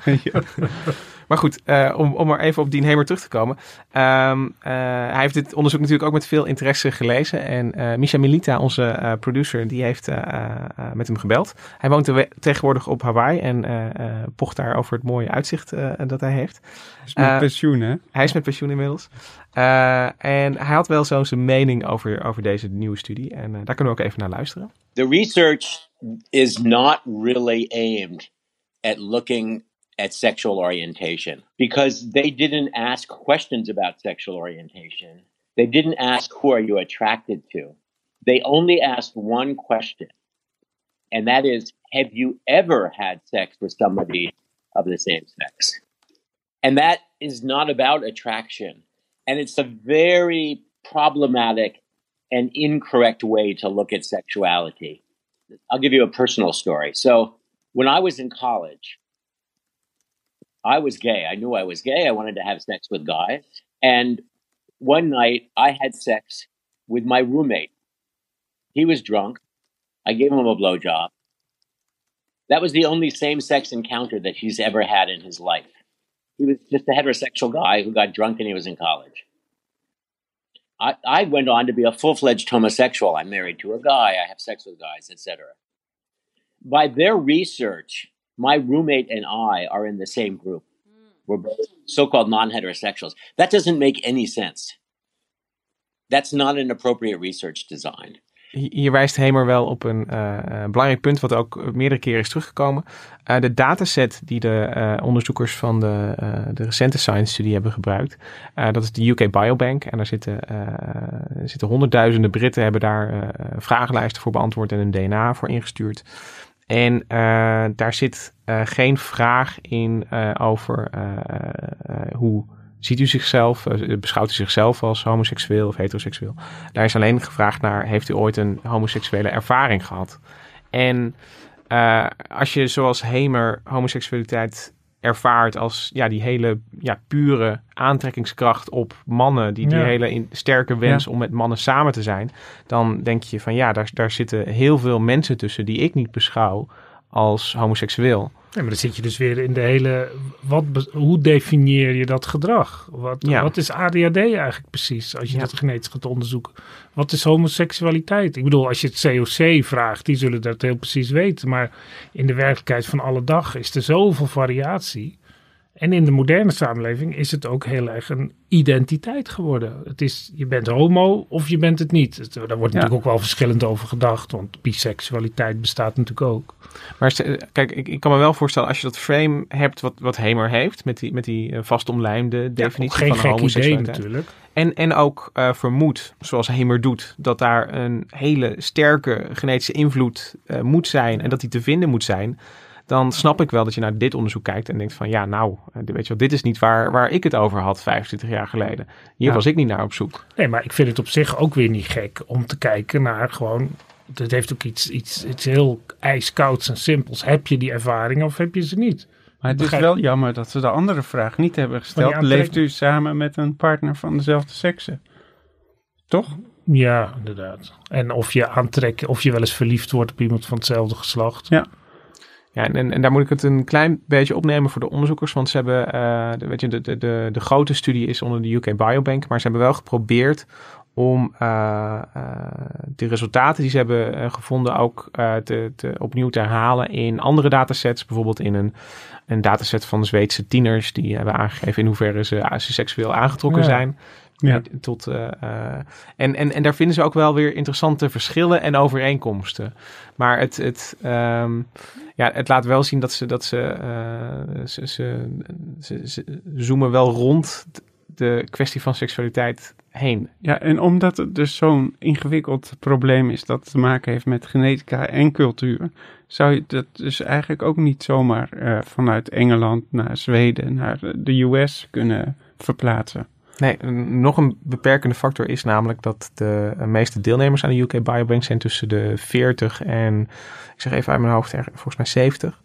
[LAUGHS] Ja. [LAUGHS] Maar goed, eh, om, om maar even op Dean Hamer terug te komen. Ehm, eh, hij heeft dit onderzoek natuurlijk ook met veel interesse gelezen. En eh Misha Milita, onze eh, producer, die heeft eh, eh, met hem gebeld. Hij woont tegenwoordig op Hawaii en eh, eh, pocht daar over het mooie uitzicht eh, dat hij heeft. is met pensioen, hè? Hij is met pensioen inmiddels. Eh, en hij had wel zo zijn mening over, over deze nieuwe studie. En eh, daar kunnen we ook even naar luisteren. the research is not really aimed at looking at sexual orientation because they didn't ask questions about sexual orientation. They didn't ask who are you attracted to. They only asked one question. And that is have you ever had sex with somebody of the same sex? And that is not about attraction. And it's a very problematic and incorrect way to look at sexuality. I'll give you a personal story. So, when I was in college, I was gay. I knew I was gay. I wanted to have sex with guys. And one night I had sex with my roommate. He was drunk. I gave him a blowjob. That was the only same sex encounter that he's ever had in his life. He was just a heterosexual guy who got drunk and he was in college. I, I went on to be a full fledged homosexual. I'm married to a guy, I have sex with guys, etc. By their research, my roommate and I are in the same group. We're both so called non heterosexuals. That doesn't make any sense. That's not an appropriate research design. Hier wijst Hemer wel op een uh, belangrijk punt, wat ook meerdere keren is teruggekomen. Uh, de dataset die de onderzoekers van de, de recente science-studie hebben gebruikt, dat is de UK Biobank. En daar zitten, zitten honderdduizenden Britten, hebben daar vragenlijsten voor beantwoord en een DNA voor ingestuurd. En daar zit geen vraag in over hoe Ziet u zichzelf, beschouwt u zichzelf als homoseksueel of heteroseksueel? Daar is alleen gevraagd naar, heeft u ooit een homoseksuele ervaring gehad? En als je zoals Hemer homoseksualiteit ervaart als ja, die hele ja, pure aantrekkingskracht op mannen, die, die hele in, sterke wens om met mannen samen te zijn, dan denk je van ja, daar, daar zitten heel veel mensen tussen die ik niet beschouw als homoseksueel. Ja, maar dan zit je dus weer in de hele. Wat, hoe definieer je dat gedrag? Wat, wat is ADHD eigenlijk precies? Als je dat genetisch gaat onderzoeken. Wat is homoseksualiteit? Ik bedoel, als je het COC vraagt, die zullen dat heel precies weten. Maar in de werkelijkheid van alle dag is er zoveel variatie. En in de moderne samenleving is het ook heel erg een identiteit geworden. Het is, je bent homo of je bent het niet. Daar wordt natuurlijk ook wel verschillend over gedacht, want biseksualiteit bestaat natuurlijk ook. Maar kijk, ik, ik kan me wel voorstellen als je dat frame hebt wat, wat Hemer heeft, met die, met die uh, vastomlijnde definitie ja, van homoseksualiteit. natuurlijk. En, en ook uh, vermoed, zoals Hemer doet, dat daar een hele sterke genetische invloed uh, moet zijn en dat die te vinden moet zijn dan snap ik wel dat je naar dit onderzoek kijkt en denkt van ja, nou, eh, weet je wel, dit is niet waar, waar ik het over had 25 jaar geleden. Hier was ik niet naar op zoek. Nee, maar ik vind het op zich ook weer niet gek om te kijken naar gewoon, het heeft ook iets, iets, iets heel ijskouds en simpels. Heb je die ervaringen of heb je ze niet? Maar het is wel jammer dat ze de andere vraag niet hebben gesteld. Leeft u samen met een partner van dezelfde sekse? Toch? Ja, inderdaad. En of je aantrekt, of je wel eens verliefd wordt op iemand van hetzelfde geslacht. Ja. Ja, en, en daar moet ik het een klein beetje opnemen voor de onderzoekers. Want ze hebben, uh, de, weet je, de, de, de, de grote studie is onder de UK Biobank. Maar ze hebben wel geprobeerd om uh, uh, de resultaten die ze hebben gevonden ook te, te, opnieuw te herhalen in andere datasets. Bijvoorbeeld in een, een dataset van Zweedse tieners die hebben aangegeven in hoeverre ze, ze seksueel aangetrokken zijn. Ja. Tot, uh, en, en, en daar vinden ze ook wel weer interessante verschillen en overeenkomsten. Maar het, het, um, ja, het laat wel zien dat ze, dat ze, uh, ze, ze, zoomen wel rond de kwestie van seksualiteit heen. Ja, en omdat het dus zo'n ingewikkeld probleem is dat te maken heeft met genetica en cultuur, zou je dat dus eigenlijk ook niet zomaar uh, vanuit Engeland naar Zweden, naar de US kunnen verplaatsen. Nee, nog een beperkende factor is namelijk dat de meeste deelnemers aan de UK Biobank zijn tussen de 40 en, ik zeg even uit mijn hoofd, volgens mij 70.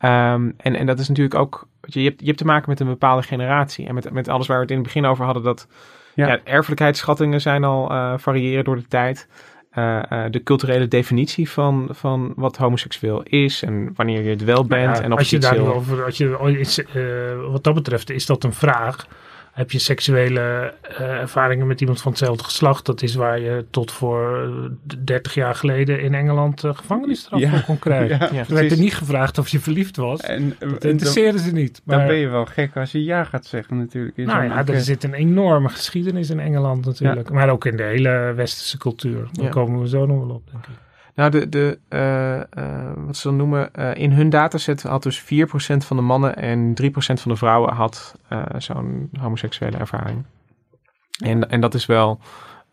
Um, en, en dat is natuurlijk ook, je, hebt, je hebt te maken met een bepaalde generatie. En met, met alles waar we het in het begin over hadden, dat ja. ja erfelijkheidsschattingen zijn al uh, variëren door de tijd. Uh, uh, de culturele definitie van, van wat homoseksueel is en wanneer je het wel bent. Ja, en of als je, je daar over, als je, wat dat betreft, is dat een vraag heb je seksuele uh, ervaringen met iemand van hetzelfde geslacht. Dat is waar je tot voor 30 jaar geleden in Engeland uh, gevangenisstraf ja, voor kon krijgen. Ja, er werd er niet gevraagd of je verliefd was. En, dat interesseerde ze niet. Maar, dan ben je wel gek als je ja gaat zeggen natuurlijk. nou ja, er zit een enorme geschiedenis in Engeland natuurlijk. Maar ook in de hele westerse cultuur. Daar komen we zo nog wel op, denk ik. Nou, de, de, uh, uh, wat ze dan noemen, uh, in hun dataset had dus 4% van de mannen en 3% van de vrouwen had zo'n homoseksuele ervaring. En, en dat is wel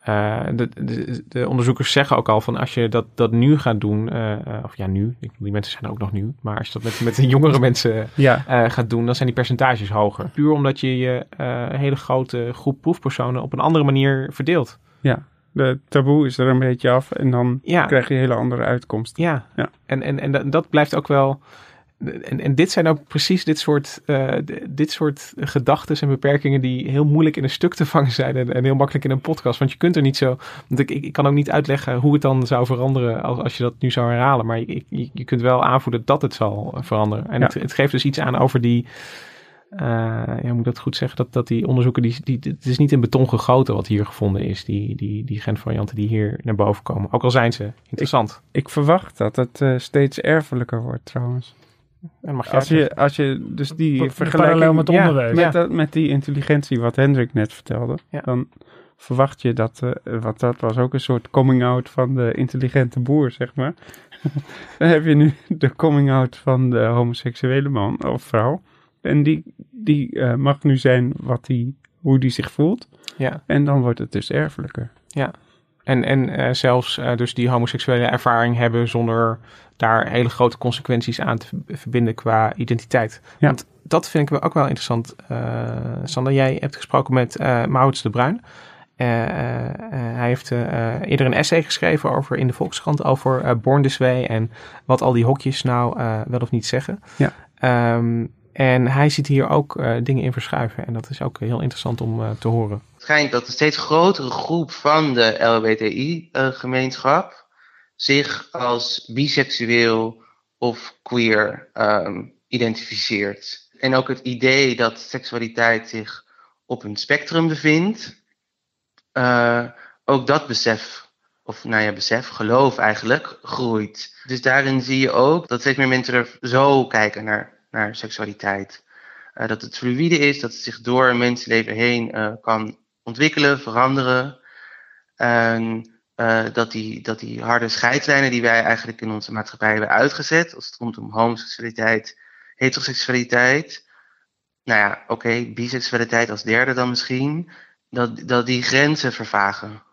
eh, de, de, de, onderzoekers zeggen ook al van als je dat, dat nu gaat doen, eh, eh, of ja nu, die mensen zijn er ook nog nieuw, maar als je dat met, met de jongere [LAUGHS] mensen Ja. gaat doen, dan zijn die percentages hoger. Puur omdat je je hele grote groep proefpersonen op een andere manier verdeelt. Ja, de taboe is er een beetje af en dan Ja. krijg je hele andere uitkomsten. Ja, Ja. en, en, en dat- blijft ook wel. En, en dit zijn ook precies dit soort, eh, dit soort gedachten en beperkingen die heel moeilijk in een stuk te vangen zijn en, en heel makkelijk in een podcast. Want je kunt er niet zo. Want ik, ik, ik kan ook niet uitleggen hoe het dan zou veranderen als, als je dat nu zou herhalen. Maar je, je, je kunt wel aanvoelen dat het zal veranderen. En Ja. het, het geeft dus iets aan over die. Eh, ja, moet ik dat goed zeggen? Dat, dat die onderzoeken, die, die, het is niet in beton gegoten wat hier gevonden is. Die, die, die genvarianten die hier naar boven komen. Ook al zijn ze interessant. Ik verwacht dat het eh, steeds erfelijker wordt trouwens. En mag jij Als je, als je dus die vergelijking met ja, onderwijs. met, Ja. met die intelligentie wat Hendrik net vertelde, Ja. dan verwacht je dat, eh, wat dat was ook een soort coming out van de intelligente boer, zeg maar. [LAUGHS] dan heb je nu de coming out van de homoseksuele man of vrouw. En die, die eh, mag nu zijn wat die, hoe die zich voelt. Ja. En dan wordt het dus erfelijker. En, en eh, zelfs eh, dus die homoseksuele ervaring hebben zonder daar hele grote consequenties aan te verbinden qua identiteit. Ja. Want dat vind ik ook wel interessant. Eh, Sander, jij hebt gesproken met eh Maurits de Bruin. Hij heeft eerder een essay geschreven over in de Volkskrant over Born This Way en wat al die hokjes nou wel of niet zeggen. Ja. Ehm, en hij ziet hier ook eh, dingen in verschuiven. En dat is ook heel interessant om eh, te horen. Het schijnt dat een steeds grotere groep van de LBTI-gemeenschap zich als biseksueel of queer ehm, identificeert. En ook het idee dat seksualiteit zich op een spectrum bevindt, eh, ook dat besef, of nou ja, besef, geloof eigenlijk, groeit. Dus daarin zie je ook dat steeds meer mensen er zo kijken naar, naar seksualiteit. Eh, dat het fluïde is, dat het zich door een mensenleven heen eh, kan ontwikkelen, veranderen. En eh, dat, die, dat die harde scheidslijnen die wij eigenlijk in onze maatschappij hebben uitgezet, als het komt om homoseksualiteit, heteroseksualiteit, nou ja, oké, biseksualiteit als derde dan misschien, dat, dat die grenzen vervagen.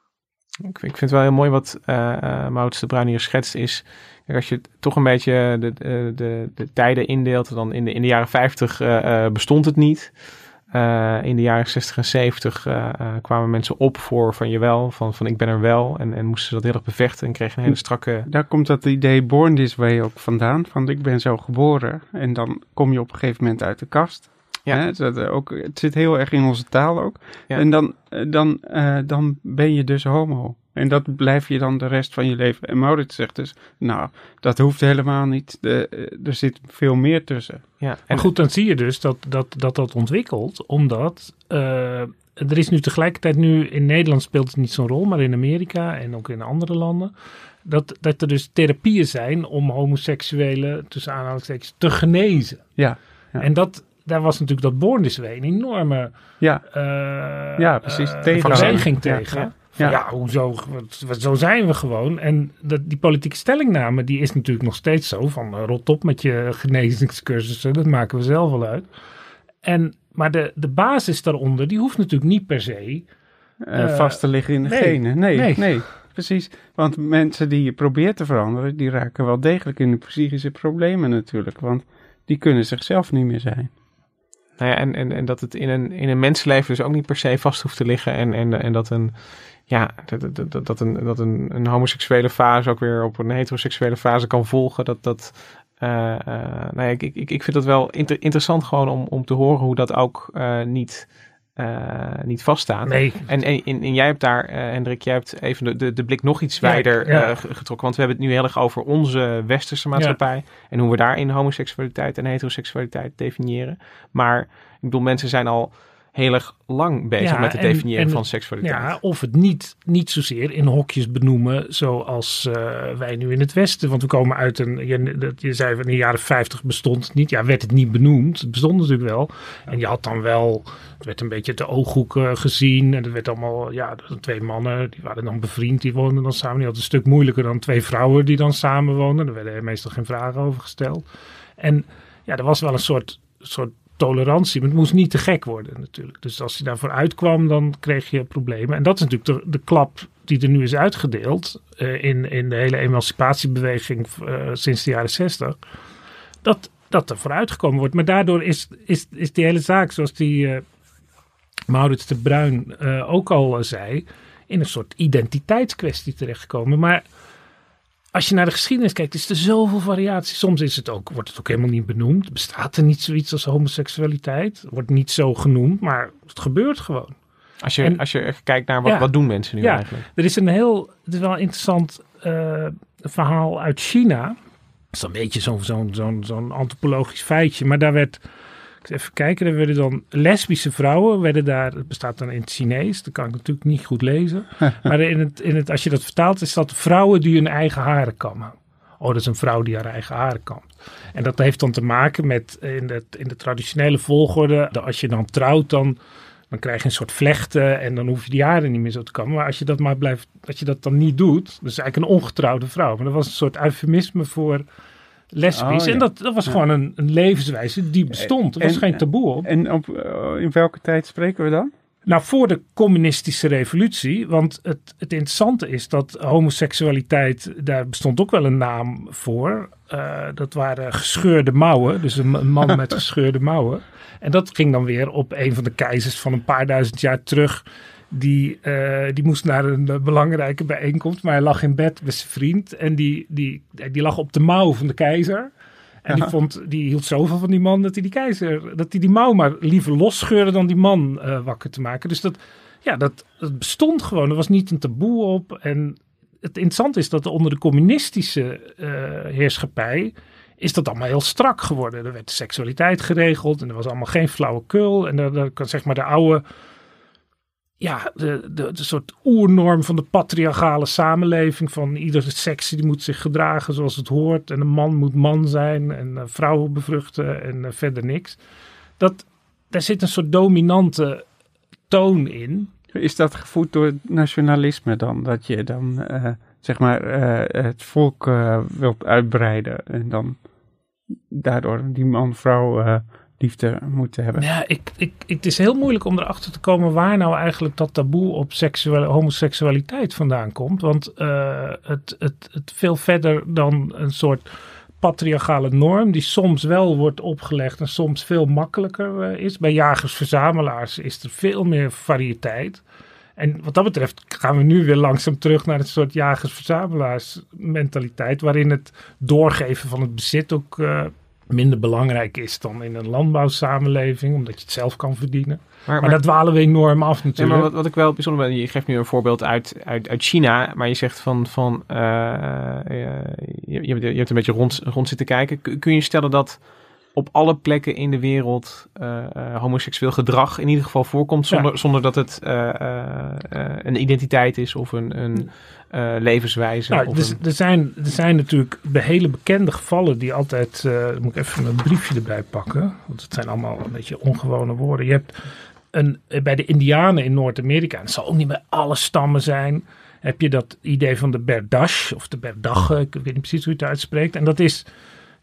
Ik, vind het wel heel mooi wat eh eh, Maurits de Bruin hier schetst is. Als je toch een beetje de, de, de, de tijden indeelt, dan in de, in de jaren 50 eh, eh, bestond het niet. Eh, in de jaren 60 en 70 eh, eh, kwamen mensen op voor van jawel, van, van ik ben er wel. En, en moesten ze dat heel erg bevechten en kregen een hele strakke... Daar komt dat idee born this way ook vandaan. Van ik ben zo geboren. En dan kom je op een gegeven moment uit de kast. Ja. Hè, dat, eh, ook, het zit heel erg in onze taal ook. Ja. En dan, eh, dan, eh, dan ben je dus homo. En dat blijf je dan de rest van je leven. En Maurits zegt dus, nou, dat hoeft helemaal niet. De, er zit veel meer tussen. Ja, En goed, dan zie je dus dat dat, dat, dat ontwikkelt, omdat eh, er is nu tegelijkertijd nu, in Nederland speelt het niet zo'n rol, maar in Amerika en ook in andere landen, dat, dat er dus therapieën zijn om homoseksuelen, tussen aanhalingstekens, te genezen. Ja, ja. En dat, daar was natuurlijk dat Born This Way een enorme ja, eh, Ja, precies, eh, tegen- Ja, tegen. ja. Van, Ja. hoezo? Zo zijn we gewoon. En dat, die politieke stellingname, die is natuurlijk nog steeds zo. Van eh, rot op met je [LAUGHS] genezingscursussen. Dat maken we zelf wel uit. En, maar de, de basis daaronder, die hoeft natuurlijk niet per se. vast te liggen in de nee, genen. Nee, nee, nee. precies. Want mensen die je probeert te veranderen, die raken wel degelijk in de psychische problemen natuurlijk. Want die kunnen zichzelf niet meer zijn. Nou en, en, en dat het in een, in een mensenleven dus ook niet per se vast hoeft te liggen. En, en, en dat een, ja, dat, dat, dat, een, dat een, een homoseksuele fase ook weer op een heteroseksuele fase kan volgen. Dat, dat, eh, nou ja, ik, ik, ik vind dat wel inter- interessant gewoon om, om te horen hoe dat ook eh, niet, eh, niet vaststaat. Nee, En, en, jij hebt daar, eh, Hendrik, jij hebt even de, de, de blik nog iets wijder ja. eh, ge- getrokken. Want we hebben het nu heel erg over onze westerse maatschappij. En hoe we daarin homoseksualiteit en heteroseksualiteit definiëren. Maar ik bedoel, mensen zijn al heel erg lang bezig Ja, met het en- definiëren en- van seksualiteit. Ja, of het niet, niet zozeer in hokjes benoemen zoals eh, wij nu in het Westen. Want we komen uit een, je, dat- je zei van in de jaren 50 bestond het niet. Ja, werd het niet benoemd. Het bestond natuurlijk wel. En je had dan wel, het werd een beetje de ooghoek eh, gezien. En het werd allemaal, ja, twee mannen, die waren dan bevriend, die woonden dan samen. Die hadden een stuk moeilijker dan twee vrouwen die dan samen woonden. Er werden meestal geen vragen over gesteld. En ja, er was wel een soort, soort tolerantie. Maar het moest niet te gek worden natuurlijk. Dus als je daarvoor uitkwam, dan kreeg je problemen. En dat is natuurlijk de, de klap die er nu is uitgedeeld eh, in, in de hele emancipatiebeweging eh, sinds de jaren zestig. Dat, dat er vooruitgekomen wordt. Maar daardoor is, is, is die hele zaak, zoals die eh, Maurits de Bruin ook al zei, in een soort identiteitskwestie terechtgekomen. Maar als je naar de geschiedenis kijkt, is er zoveel variatie. Soms is het ook, wordt het ook helemaal niet benoemd. Bestaat er niet zoiets als homoseksualiteit? Wordt niet zo genoemd, maar het gebeurt gewoon. Als je, En- als je echt kijkt naar wat, Ja. wat doen mensen nu Ja. eigenlijk. Er is een heel, het is wel een interessant eh, verhaal uit China. Dat is een beetje zo'n zo'n zo'n zo'n antropologisch feitje. Maar daar werd, zal even kijken, er werden dan lesbische vrouwen, werden daar, het bestaat dan in het Chinees, dat kan ik natuurlijk niet goed lezen. [LAUGHS] maar in het, in het, als je dat vertaalt, is dat vrouwen die hun eigen haren kammen. Oh, dat is een vrouw die haar eigen haren kamt. En dat heeft dan te maken met in de, in de traditionele volgorde, dat als je dan trouwt, dan dan krijg je een soort vlechten en dan hoef je die haren niet meer zo te kammen. Maar als je dat maar blijft, dat je dat dan niet doet, dus eigenlijk een ongetrouwde vrouw. Maar dat was een soort eufemisme voor lesbisch. Oh, ja. En dat, dat was Ja. gewoon een, een levenswijze die bestond. Er was En- geen taboe op. En op, eh, in welke tijd spreken we dan? Nou, voor de communistische revolutie. Want het, het interessante is dat homoseksualiteit, daar bestond ook wel een naam voor. Eh, dat waren gescheurde mouwen. Dus een, een man met [LAUGHS] gescheurde mouwen. En dat ging dan weer op een van de keizers van een paar duizend jaar terug. Die, eh, die moest naar een eh, belangrijke bijeenkomst, maar hij lag in bed met zijn vriend. En die, die, die lag op de mouw van de keizer. En die, vond, die hield zoveel van die man dat hij die keizer, dat hij die mouw maar liever losscheurde dan die man eh, wakker te maken. Dus dat, ja, dat, dat bestond gewoon. Er was niet een taboe op. En het interessante is dat onder de communistische eh, heerschappij is dat allemaal heel strak geworden. Er werd seksualiteit geregeld en er was allemaal geen flauwekul. En daar kan zeg maar de oude, ja, de, de, soort oernorm van de patriarchale samenleving. Van iedere seks die moet zich gedragen zoals het hoort. En een man moet man zijn en eh, vrouwen bevruchten en eh, verder niks. Dat, daar zit een soort dominante toon in. Is dat gevoed door nationalisme dan? Dat je dan, eh, zeg maar, het volk wilt uitbreiden en dan daardoor die man-vrouw liefde moeten hebben? Ja, ik, ik, het is heel moeilijk om erachter te komen waar nou eigenlijk dat taboe op seksuele, homoseksualiteit vandaan komt. Want eh, het, het, het veel verder dan een soort patriarchale norm, die soms wel wordt opgelegd en soms veel makkelijker eh, is. Bij jagers-verzamelaars is er veel meer variëteit. En wat dat betreft gaan we nu weer langzaam terug naar een soort jagers-verzamelaars mentaliteit, waarin het doorgeven van het bezit ook eh, minder belangrijk is dan in een landbouwsamenleving, omdat je het zelf kan verdienen. Maar, maar- daar dwalen we enorm af Ja, natuurlijk. maar wat, wat ik wel bijzonder ben, je geeft nu een voorbeeld uit, uit, uit China, maar je zegt van, van eh, eh, je, je, hebt- een beetje rond, rond zitten kijken. Kun je stellen dat op alle plekken in de wereld eh, eh, homoseksueel gedrag in ieder geval voorkomt, Ja. zonder, zonder dat het eh, een identiteit is of een, een levenswijze? Nou, of er, een- er, zijn, er zijn natuurlijk de hele bekende gevallen die altijd. moet ik even een briefje erbij pakken. Want het zijn allemaal een beetje ongewone woorden. Je hebt een, bij de Indianen in Noord-Amerika, en het zal ook niet bij alle stammen zijn. Heb je dat idee van de Berdache of de Berdagge, ik weet niet precies hoe je het uitspreekt. En dat is,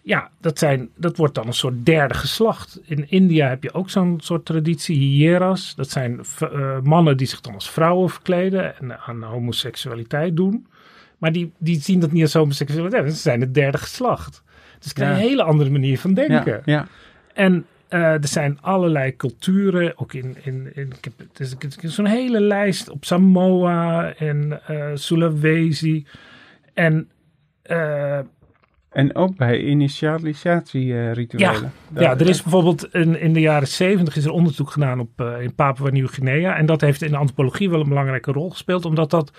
ja, dat, zijn, dat wordt dan een soort derde geslacht. In India heb je ook zo'n soort traditie, hieras. Dat zijn eh, mannen die zich dan als vrouwen verkleden en aan homoseksualiteit doen. Maar die, die zien dat niet als homoseksualiteit. Ze zijn het derde geslacht. Dus krijg je Ja. een hele andere manier van denken. Ja, ja. En eh, er zijn allerlei culturen, ook in, in, in ik heb, is zo'n hele lijst op Samoa en eh Sulawesi. En En ook bij initialisatierituelen. ja, ja, er is bijvoorbeeld in, in de jaren zeventig is er onderzoek gedaan op, eh, in Papua Nieuw-Guinea. En dat heeft in de antropologie wel een belangrijke rol gespeeld, omdat dat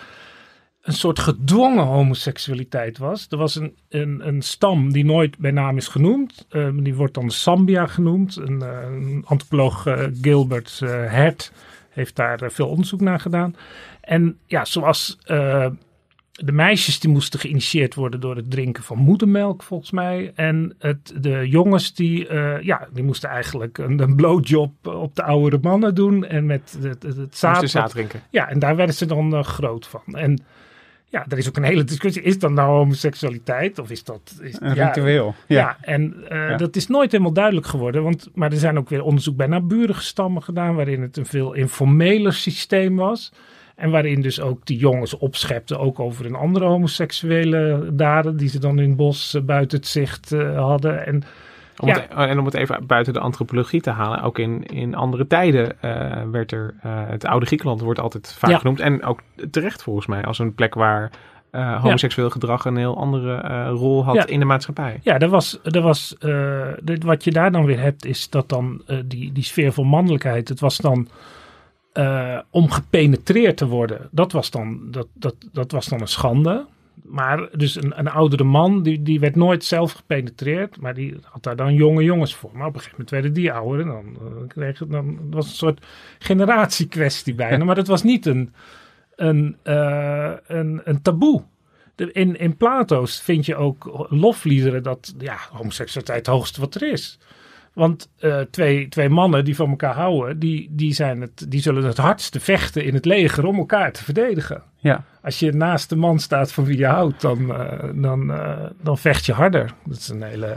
een soort gedwongen homoseksualiteit was. Er was een, een, een stam die nooit bij naam is genoemd. Eh, die wordt dan Sambia genoemd. Een, eh, een antropoloog Gilbert Hert heeft daar veel onderzoek naar gedaan. En ja, zoals de meisjes die moesten geïnitieerd worden door het drinken van moedermelk, volgens mij. En het, de jongens die, eh, ja, die moesten eigenlijk een, een blowjob op de oudere mannen doen. En met het, het, het zaad. Moesten zaad wat- drinken. Ja, en daar werden ze dan eh, groot van. En ja, er is ook een hele discussie. Is dat nou homoseksualiteit of is dat... Is, Een ja, ritueel. Ja, Ja. en eh, Ja. dat is nooit helemaal duidelijk geworden. Want, maar er zijn ook weer onderzoek bij naburige stammen gedaan... waarin het een veel informeler systeem was... En waarin dus ook die jongens opschepten, ook over een andere homoseksuele daden, die ze dan in het bos eh, buiten het zicht eh, hadden. En Om Ja. het, en om het even buiten de antropologie te halen, ook in, in andere tijden eh, werd er, het oude Griekenland wordt altijd vaak Ja. genoemd. En ook terecht volgens mij, als een plek waar homoseksueel gedrag een heel andere rol had in de maatschappij. Ja, er was, er was, dit- wat je daar dan weer hebt, is dat dan die, die sfeer van mannelijkheid, het was dan eh, om gepenetreerd te worden. Dat was dan, dat, dat, dat was dan een schande. Maar dus een, een oudere man, die, die werd nooit zelf gepenetreerd, maar die had daar dan jonge jongens voor. Maar op een gegeven moment werden die ouder en dan eh, kreeg het dan, was een soort generatiekwestie bijna. Maar dat was niet een, een, eh, een, een taboe. De- In, in Plato's vind je ook lofliederen dat ja, homoseksualiteit het hoogste wat er is. Want eh, twee, twee mannen die van elkaar houden, die, die, zijn het, die zullen het hardste vechten in het leger om elkaar te verdedigen. Ja. Als je naast de man staat van wie je houdt, dan, eh, dan, eh, dan vecht je harder. Dat is een hele,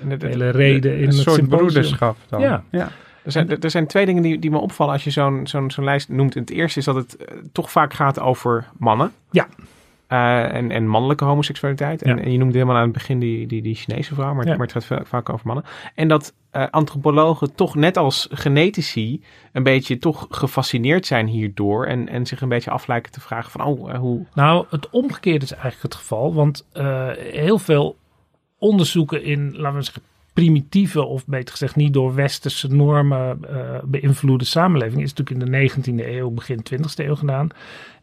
En het- hele reden in een het soort symposium. broederschap dan. Ja. ja. Er zijn, er- zijn twee dingen die, die me opvallen als je zo'n zo'n zo'n lijst noemt. Het eerste is dat het toch vaak gaat over mannen. Ja. Eh, en, en mannelijke homoseksualiteit. En, Ja. en je noemde helemaal aan het begin die, die, die Chinese vrouw, maar, Ja. maar het gaat va- vaak over mannen. En dat eh, antropologen toch net als genetici een beetje toch gefascineerd zijn hierdoor. En, en zich een beetje af lijken te vragen van, oh, eh, hoe... Nou, het omgekeerde is eigenlijk het geval. Want heel veel onderzoeken in, laten we zeggen, primitieve of beter gezegd niet door westerse normen beïnvloede samenleving is natuurlijk in de 19e eeuw, begin 20e eeuw gedaan.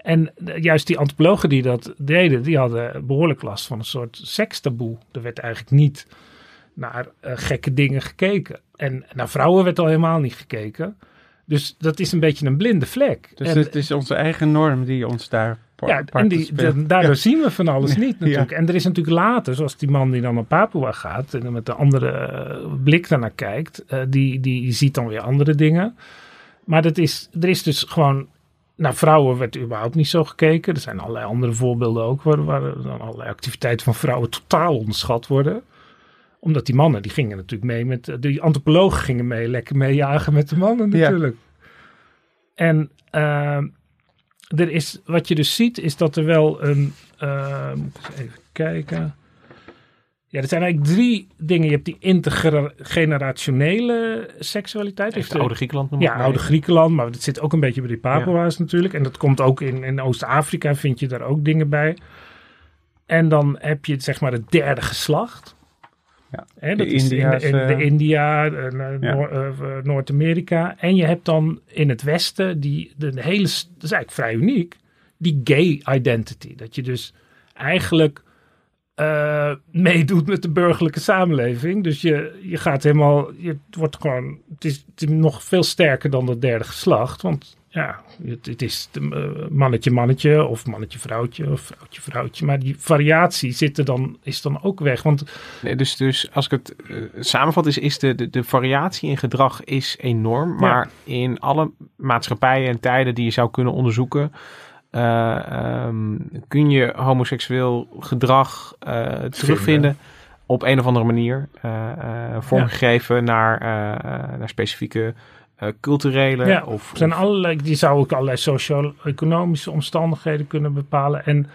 En juist die antropologen die dat deden, die hadden behoorlijk last van een soort sekstaboe. Er werd eigenlijk niet naar eh, gekke dingen gekeken. En naar vrouwen werd al helemaal niet gekeken. Dus dat is een beetje een blinde vlek. Dus En- het is onze eigen norm die ons daar ja, en die, daardoor zien we van alles niet natuurlijk. En er is natuurlijk later, zoals die man die dan naar Papua gaat en met een andere eh, blik daarnaar kijkt, eh, die, die ziet dan weer andere dingen. Maar dat is, er is dus gewoon, naar vrouwen werd überhaupt niet zo gekeken. Er zijn allerlei andere voorbeelden ook, waar, waar dan allerlei activiteiten van vrouwen totaal onderschat worden omdat die mannen, die gingen natuurlijk mee met... Die antropologen gingen mee, lekker meejagen met de mannen Ja. natuurlijk. En ehm, er is, wat je dus ziet, is dat er wel een... ehm, moet ik eens even kijken. Ja, er zijn eigenlijk drie dingen. Je hebt die intergenerationele seksualiteit. Heeft Dus de oude Griekenland noemen ja, oude Griekenland, maar dat zit ook een beetje bij die Papua's natuurlijk. En dat komt ook in, in Oost-Afrika, vind je daar ook dingen bij. En dan heb je zeg maar het derde geslacht. Ja, Hè, de dat is in, de- in de eh, India, eh, Ja. Noor- eh, Noord-Amerika. En je hebt dan in het Westen, die, de, de hele, dat is eigenlijk vrij uniek, die gay identity. Dat je dus eigenlijk eh, meedoet met de burgerlijke samenleving. Dus je, je gaat helemaal, je het wordt gewoon, het is, het is nog veel sterker dan het derde geslacht. Want ja, het, het is de, eh, mannetje mannetje of mannetje vrouwtje of vrouwtje vrouwtje. Maar die variatie zit er dan, is dan ook weg. Want Nee, dus, dus als ik het eh, samenvat, is, is de, de, de variatie in gedrag is enorm. Maar in alle maatschappijen en tijden die je zou kunnen onderzoeken, eh, ehm, kun je homoseksueel gedrag eh, terugvinden op een of andere manier. eh, vormgegeven naar, naar specifieke culturele Ja, of, zijn of- allerlei, die zou ook allerlei sociaal-economische omstandigheden kunnen bepalen. En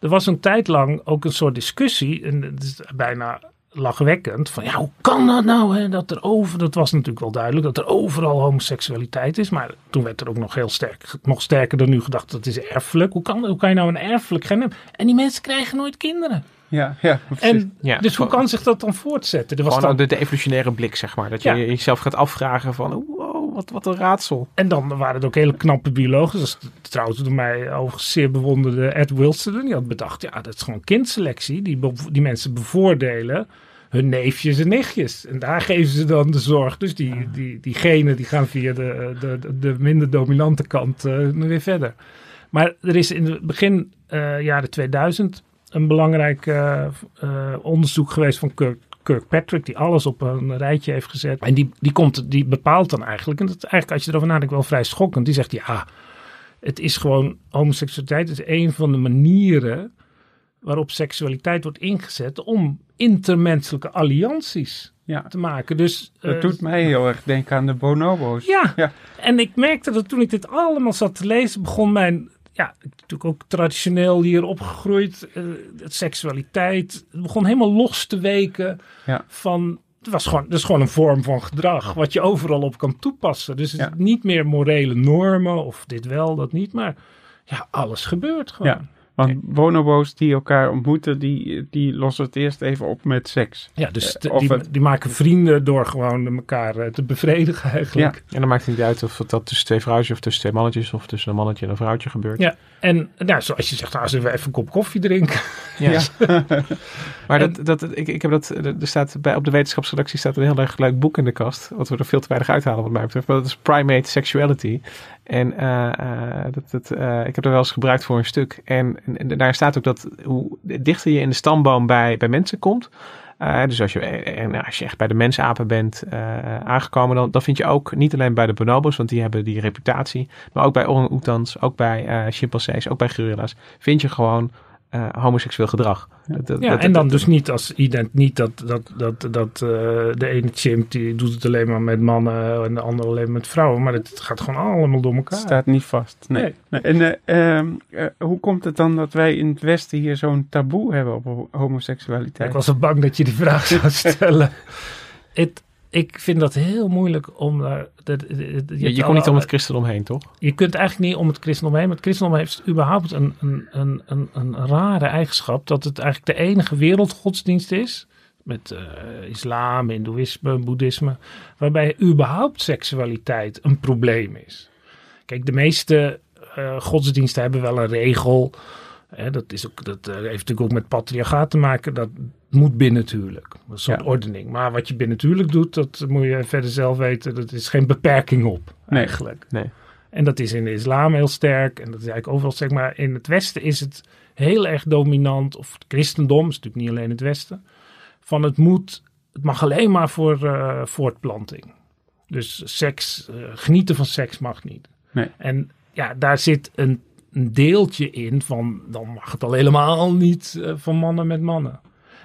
er was een tijd lang ook een soort discussie, en het is bijna lachwekkend, van ja, hoe kan dat nou? Hè, dat er over, dat was natuurlijk wel duidelijk, dat er overal homoseksualiteit is. Maar toen werd er ook nog heel sterk, nog sterker dan nu gedacht, dat is erfelijk. Hoe kan, hoe kan je nou een erfelijk gen hebben? En die mensen krijgen nooit kinderen. Ja, ja, precies. En Ja, dus hoe kan zich dat dan voortzetten? Er was gewoon dan de, de evolutionaire blik, zeg maar. Dat je Ja. jezelf gaat afvragen van, wow, wat, wat een raadsel. En dan waren het ook hele knappe biologen. Dus trouwens door mij overigens zeer bewonderde Ed Wilson. Die had bedacht, ja, dat is gewoon kindselectie. Die, die mensen bevoordelen hun neefjes en nichtjes. En daar geven ze dan de zorg. Dus die, die, die genen die gaan via de, de, de, de minder dominante kant eh, weer verder. Maar er is in het begin eh, jaren 2000 een belangrijk eh, eh, onderzoek geweest van Kirk, Kirkpatrick, die alles op een rijtje heeft gezet. En die, die, komt, die bepaalt dan eigenlijk, en dat is eigenlijk als je erover nadenkt wel vrij schokkend, die zegt ja, het is gewoon, homoseksualiteit is een van de manieren waarop seksualiteit wordt ingezet om intermenselijke allianties Ja. te maken. Dus, Dat eh, doet mij heel erg denken aan de bonobo's. ja. Ja. en ik merkte dat toen ik dit allemaal zat te lezen, begon mijn, ja, natuurlijk ook traditioneel hier opgegroeid, eh, seksualiteit, het begon helemaal los te weken Ja. van, het was gewoon, dat is gewoon een vorm van gedrag, wat je overal op kan toepassen. Dus het Ja. is niet meer morele normen, of dit wel, dat niet, maar ja, alles gebeurt gewoon. Ja. Want bonobo's die elkaar ontmoeten, die, die lossen het eerst even op met seks. Ja, dus Eh, die, het- die maken vrienden door gewoon elkaar eh, te bevredigen eigenlijk. En dan maakt het niet uit of dat tussen twee vrouwtjes of tussen twee mannetjes of tussen een mannetje en een vrouwtje gebeurt. Ja, en nou, zoals je zegt, nou, zullen we even een kop koffie drinken? [LAUGHS] Ja. [LAUGHS] maar dat, dat, ik, ik heb dat, er staat bij, op de wetenschapsredactie staat een heel erg leuk boek in de kast, wat we er veel te weinig uithalen wat mij betreft. Maar dat is Primate Sexuality. En eh, eh, dat, eh, ik heb er wel eens gebruikt voor een stuk. En, en, daar staat ook dat hoe dichter je in de stamboom bij, bij mensen komt, dus als je, en als je echt bij de mensapen bent aangekomen, dan, dan vind je ook niet alleen bij de bonobos, want die hebben die reputatie, maar ook bij orang-oetans, ook bij chimpansees, ook bij gorilla's, vind je gewoon eh, homoseksueel gedrag. Dat- dat- Ja, dat- en dan dat- dus niet als ident, niet dat, dat, dat, dat eh, de ene chimp die doet het alleen maar met mannen en de andere alleen met vrouwen, maar het gaat gewoon allemaal door elkaar. Het staat niet vast. Nee. Nee. Nee. En eh, ehm, eh, hoe komt het dan dat wij in het Westen hier zo'n taboe hebben op ho- homoseksualiteit? Ik was al bang dat je die vraag zou [LAUGHS] stellen. [LAUGHS] het, ik vind dat heel moeilijk om daar. Dat, dat- dat- je, je kon niet om het christendom heen, toch? Je kunt eigenlijk niet om het christendom heen. Maar het christendom heeft überhaupt een, een, een, een, een rare eigenschap. Dat het eigenlijk de enige wereldgodsdienst is. Met eh, islam, hindoeïsme, boeddhisme. Waarbij überhaupt seksualiteit een probleem is. Kijk, de meeste eh, godsdiensten hebben wel een regel. Hè, dat, is ook, dat eh, heeft natuurlijk ook met patriarchaat te maken. Dat moet binnentuurlijk. Een soort Ja. ordening. Maar wat je binnentuurlijk doet, dat moet je verder zelf weten. Dat is geen beperking op, Nee. eigenlijk. Nee. En dat is in de islam heel sterk. En dat is eigenlijk overal sterk. Maar in het Westen is het heel erg dominant. Of het christendom, is natuurlijk niet alleen het Westen. Van het moet, het mag alleen maar voor eh, voortplanting. Dus seks, eh, genieten van seks mag niet. Nee. En ja, daar zit een, een deeltje in van, dan mag het al helemaal niet eh, van mannen met mannen.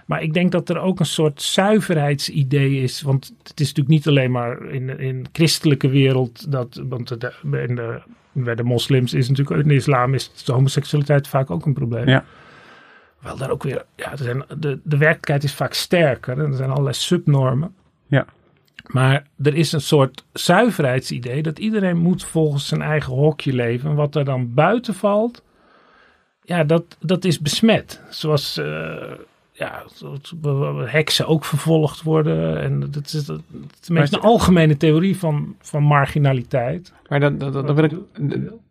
Maar ik denk dat er ook een soort zuiverheidsidee is. Want het is natuurlijk niet alleen maar in, in de christelijke wereld. Dat, want de, in de, bij de moslims is natuurlijk, in de islam is de homoseksualiteit vaak ook een probleem. Ja. Wel daar ook weer, ja, er zijn, de, de werkelijkheid is vaak sterker. En er zijn allerlei subnormen. Ja. Maar er is een soort zuiverheidsidee dat iedereen moet volgens zijn eigen hokje leven. En wat er dan buiten valt, ja, dat, dat is besmet. Zoals eh, ja, heksen ook vervolgd worden. En dat is, dat is een algemene theorie van, van marginaliteit. Maar dan, dan, dan, wil ik,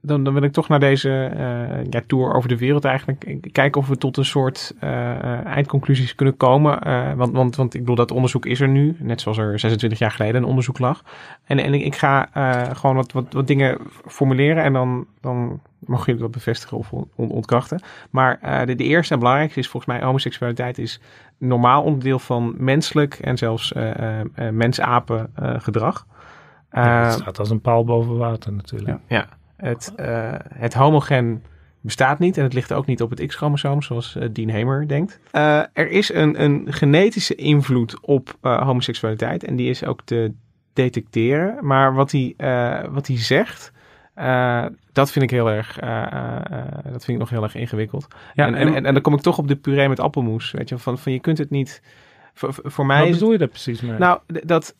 dan, dan wil ik toch naar deze eh, ja, tour over de wereld eigenlijk kijken of we tot een soort eh, eindconclusies kunnen komen. Eh, want, want, want ik bedoel, dat onderzoek is er nu, net zoals er 26 jaar geleden een onderzoek lag. En, en ik, ik ga gewoon wat, wat, wat dingen formuleren en dan, dan mag je dat bevestigen of on- ontkrachten. Maar eh, de, de eerste en belangrijkste is volgens mij homoseksualiteit is normaal onderdeel van menselijk en zelfs eh eh, mens-apen gedrag. Ja, het Eh, staat als een paal boven water natuurlijk. Ja. ja, het, het homogen bestaat niet en het ligt ook niet op het X-chromosoom, zoals eh, Dean Hamer denkt. Er is een, een genetische invloed op homoseksualiteit en die is ook te detecteren. Maar wat hij, wat hij zegt, eh, dat vind ik heel erg, eh, eh, dat vind ik nog heel erg ingewikkeld. Ja, en, en, en, en dan kom ik toch op de puree met appelmoes, weet je, van, van je kunt het niet. Voor, voor mij Wat bedoel je daar precies mee? nou, dat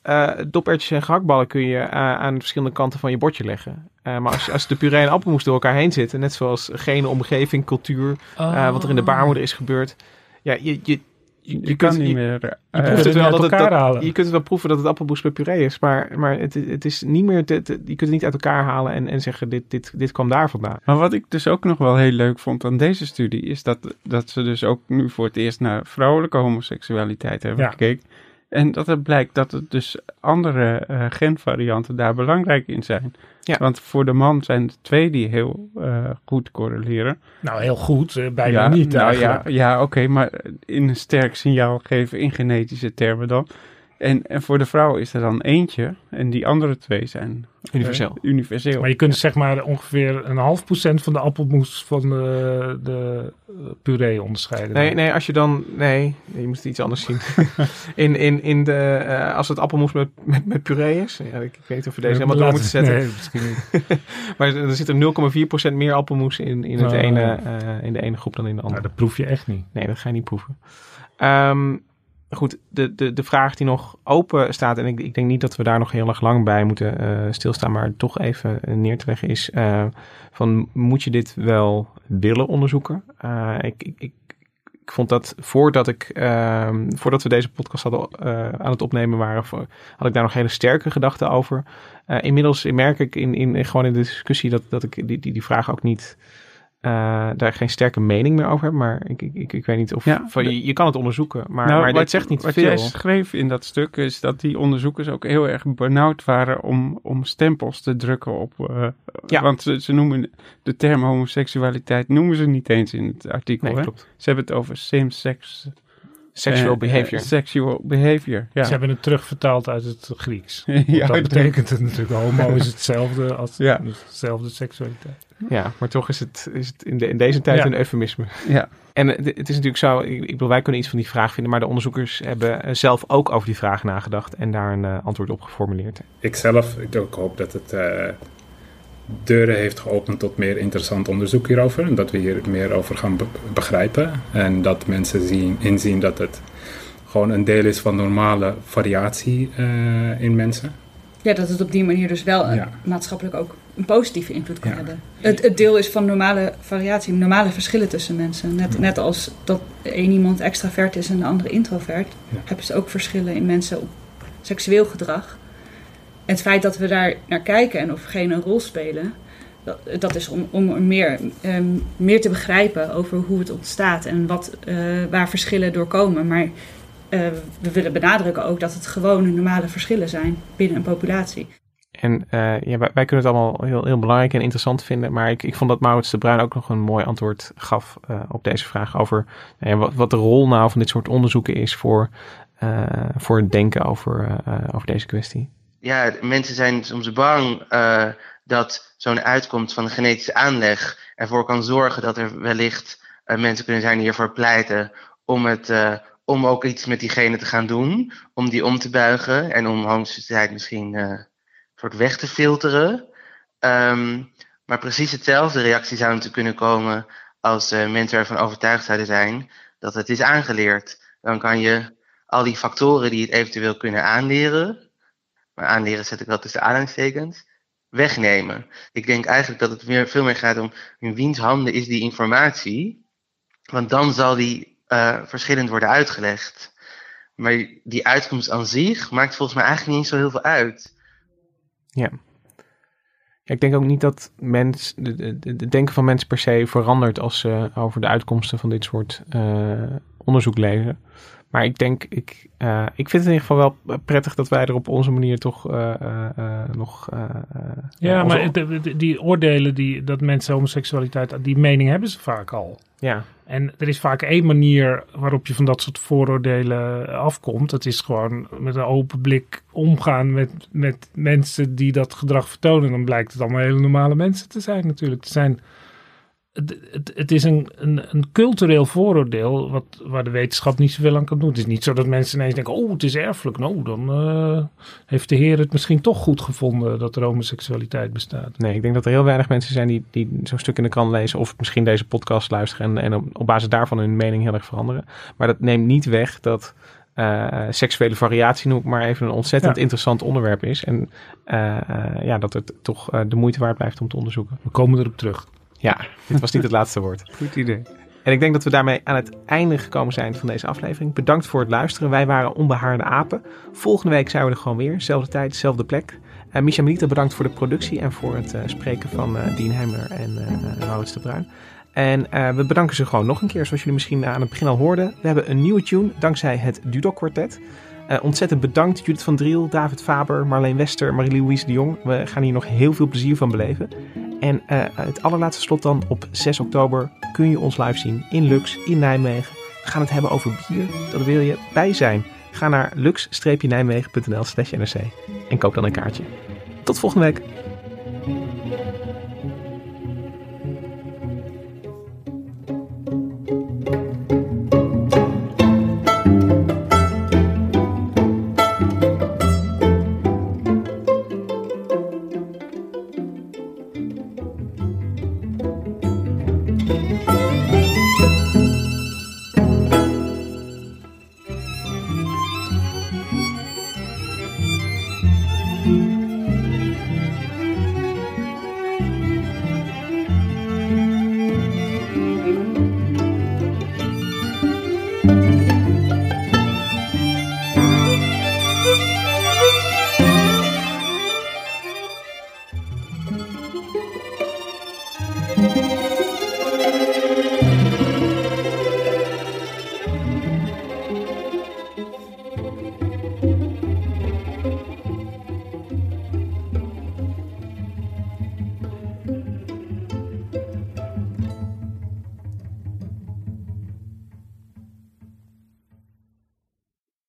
dopertjes en gehaktballen kun je aan verschillende kanten van je bordje leggen. Maar als, als de puree en appelmoes door elkaar heen zitten, net zoals gene omgeving, cultuur, eh, wat er in de baarmoeder is gebeurd. Ja, je, je, je, Je, kan niet meer... je eh, proeft het wel uit dat het, je kunt het wel proeven dat het appelmoes met puree is, maar, maar het, het is niet meer, je kunt het niet uit elkaar halen en, en zeggen dit, dit, dit kwam daar vandaan. Maar wat ik dus ook nog wel heel leuk vond aan deze studie, is dat, dat ze dus ook nu voor het eerst naar vrouwelijke homoseksualiteit hebben Ja. gekeken. En dat het blijkt dat het dus andere eh, genvarianten daar belangrijk in zijn. Ja. Want voor de man zijn er twee die heel eh, goed correleren. Nou, heel goed. eh, bijna ja, niet nou, eigenlijk. ja, ja oké, maar in een sterk signaal geven in genetische termen dan. En, en voor de vrouw is er dan eentje. En die andere twee zijn eh, Universeel. universeel. Maar je kunt zeg maar ongeveer een half procent van de appelmoes van de, de eh, puree onderscheiden. Nee, nee, als je dan... Nee, je moet het iets anders zien. [LAUGHS] in, in, in de, eh, als het appelmoes met, met, met puree is... Ja, ik, ik weet niet of we deze helemaal door moeten zetten. Nee, misschien niet. [LAUGHS] maar er zit er 0,4% meer appelmoes in, in, het Oh. ene, eh, in de ene groep dan in de andere. Nou, dat proef je echt niet. Nee, dat ga je niet proeven. Ehm, goed, de, de, de vraag die nog open staat, en ik, ik denk niet dat we daar nog heel erg lang bij moeten eh, stilstaan, maar toch even eh, neer te leggen, is eh, van moet je dit wel willen onderzoeken? Ik, ik, ik, ik vond dat voordat ik, ehm, voordat we deze podcast hadden, aan het opnemen waren, had ik daar nog hele sterke gedachten over. Inmiddels merk ik in, in, gewoon in de discussie dat, dat ik die, die, die vraag ook niet eh, daar geen sterke mening meer over heb. Maar ik, ik, ik, ik weet niet of. Ja, van, je, je kan het onderzoeken, maar, Nou, maar wat- dit zegt niet wat veel. jij schreef in dat stuk is dat die onderzoekers ook heel erg benauwd waren om, om stempels te drukken op. eh, Ja. Want ze, ze noemen de term homoseksualiteit noemen ze niet eens in het artikel. Nee, hè? klopt. Ze hebben het over same-sex Sexual eh, behavior. eh, sexual behavior. Ja. Ze hebben het terugvertaald uit het Grieks. [LAUGHS] Ja, dat betekent het natuurlijk, homo is hetzelfde als Ja. hetzelfde seksualiteit. Ja, maar toch is het, is het in, de, in deze tijd Ja. een eufemisme. Ja. En het, is natuurlijk zo, ik, ik bedoel, wij kunnen iets van die vraag vinden, maar de onderzoekers hebben eh, zelf ook over die vraag nagedacht en daar een antwoord op geformuleerd. Ik zelf, ik ook hoop dat het eh, deuren heeft geopend tot meer interessant onderzoek hierover. En dat we hier meer over gaan be- begrijpen. En dat mensen zien, inzien dat het gewoon een deel is van normale variatie eh, in mensen. Ja, dat het op die manier dus wel eh, Ja. maatschappelijk ook een positieve invloed kan Ja. hebben. Het, het deel is van normale variatie, normale verschillen tussen mensen. Net, Ja. net als dat één iemand extravert is en de andere introvert, hebben ze ook verschillen in mensen op seksueel gedrag. Het feit dat we daar naar kijken en of geen een rol spelen, dat, dat is om, om meer, ehm, meer te begrijpen over hoe het ontstaat en wat, eh, waar verschillen doorkomen. Maar eh, we willen benadrukken ook dat het gewone normale verschillen zijn binnen een populatie. En eh, ja, wij, kunnen het allemaal heel, heel belangrijk en interessant vinden. Maar ik, ik vond dat Maurits de Bruin ook nog een mooi antwoord gaf op deze vraag over nou wat, wat de rol nou van dit soort onderzoeken is voor, voor het denken over, over deze kwestie. Ja, mensen zijn soms bang eh, dat zo'n uitkomst van de genetische aanleg ervoor kan zorgen dat er wellicht eh, mensen kunnen zijn die ervoor pleiten om, het, eh, om ook iets met diegene te gaan doen, om die om te buigen en om homoseksualiteit misschien soort weg te filteren. Ehm, maar precies hetzelfde reactie zou natuurlijk kunnen komen als mensen ervan overtuigd zouden zijn dat het is aangeleerd. Dan kan je al die factoren die het eventueel kunnen aanleren, aanleren zet ik wel tussen aanhalingstekens, wegnemen. Ik denk eigenlijk dat het meer, veel meer gaat om in wiens handen is die informatie, want dan zal die eh, verschillend worden uitgelegd. Maar die uitkomst aan zich maakt volgens mij eigenlijk niet zo heel veel uit. Ja. Ik denk ook niet dat mens, de, de- de denken van mensen per se verandert als ze over de uitkomsten van dit soort eh, onderzoek lezen. Maar ik denk, ik, eh, ik vind het in ieder geval wel prettig dat wij er op onze manier toch nog. Ja, maar de- de- die oordelen die, dat mensen homoseksualiteit, die mening hebben ze vaak al. ja, En er is vaak één manier waarop je van dat soort vooroordelen afkomt. Dat is gewoon met een open blik omgaan met, met mensen die dat gedrag vertonen. Dan blijkt het allemaal hele normale mensen te zijn natuurlijk. Het, zijn, het, het, het is een, een, een cultureel vooroordeel wat, waar de wetenschap niet zoveel aan kan doen. Het is niet zo dat mensen ineens denken, oh het is erfelijk. Nou, dan eh, heeft de heer het misschien toch goed gevonden dat er homoseksualiteit bestaat. nee, ik denk dat er heel weinig mensen zijn die, die zo'n stuk in de krant lezen. of misschien deze podcast luisteren. en, en op, op basis daarvan hun mening heel erg veranderen. Maar dat neemt niet weg dat. eh, seksuele variatie noem ik maar even een ontzettend Ja. interessant onderwerp is. En eh, ja, dat het toch de moeite waard blijft om te onderzoeken. We komen erop terug. Ja, dit was niet het laatste woord. [LAUGHS] Goed idee. En ik denk dat we daarmee aan het einde gekomen zijn van deze aflevering. Bedankt voor het luisteren. Wij waren Onbehaarde Apen. Volgende week zijn we er gewoon weer. Zelfde tijd, zelfde plek. Uh, Misha Melita, bedankt voor de productie en voor het eh, spreken van eh Dean Hemmer en eh Maurits de Bruin. En eh, we bedanken ze gewoon nog een keer, zoals jullie misschien aan het begin al hoorden. We hebben een nieuwe tune dankzij het Dudok Quartet. Eh, ontzettend bedankt Judith van Driel, David Faber, Marleen Wester, Marie-Louise de Jong. We gaan hier nog heel veel plezier van beleven. En eh, het allerlaatste slot dan, op 6 oktober kun je ons live zien in Lux, in Nijmegen. We gaan het hebben over bier, daar wil je bij zijn. Ga naar lux-nijmegen.nl slash nrc en koop dan een kaartje. Tot volgende week.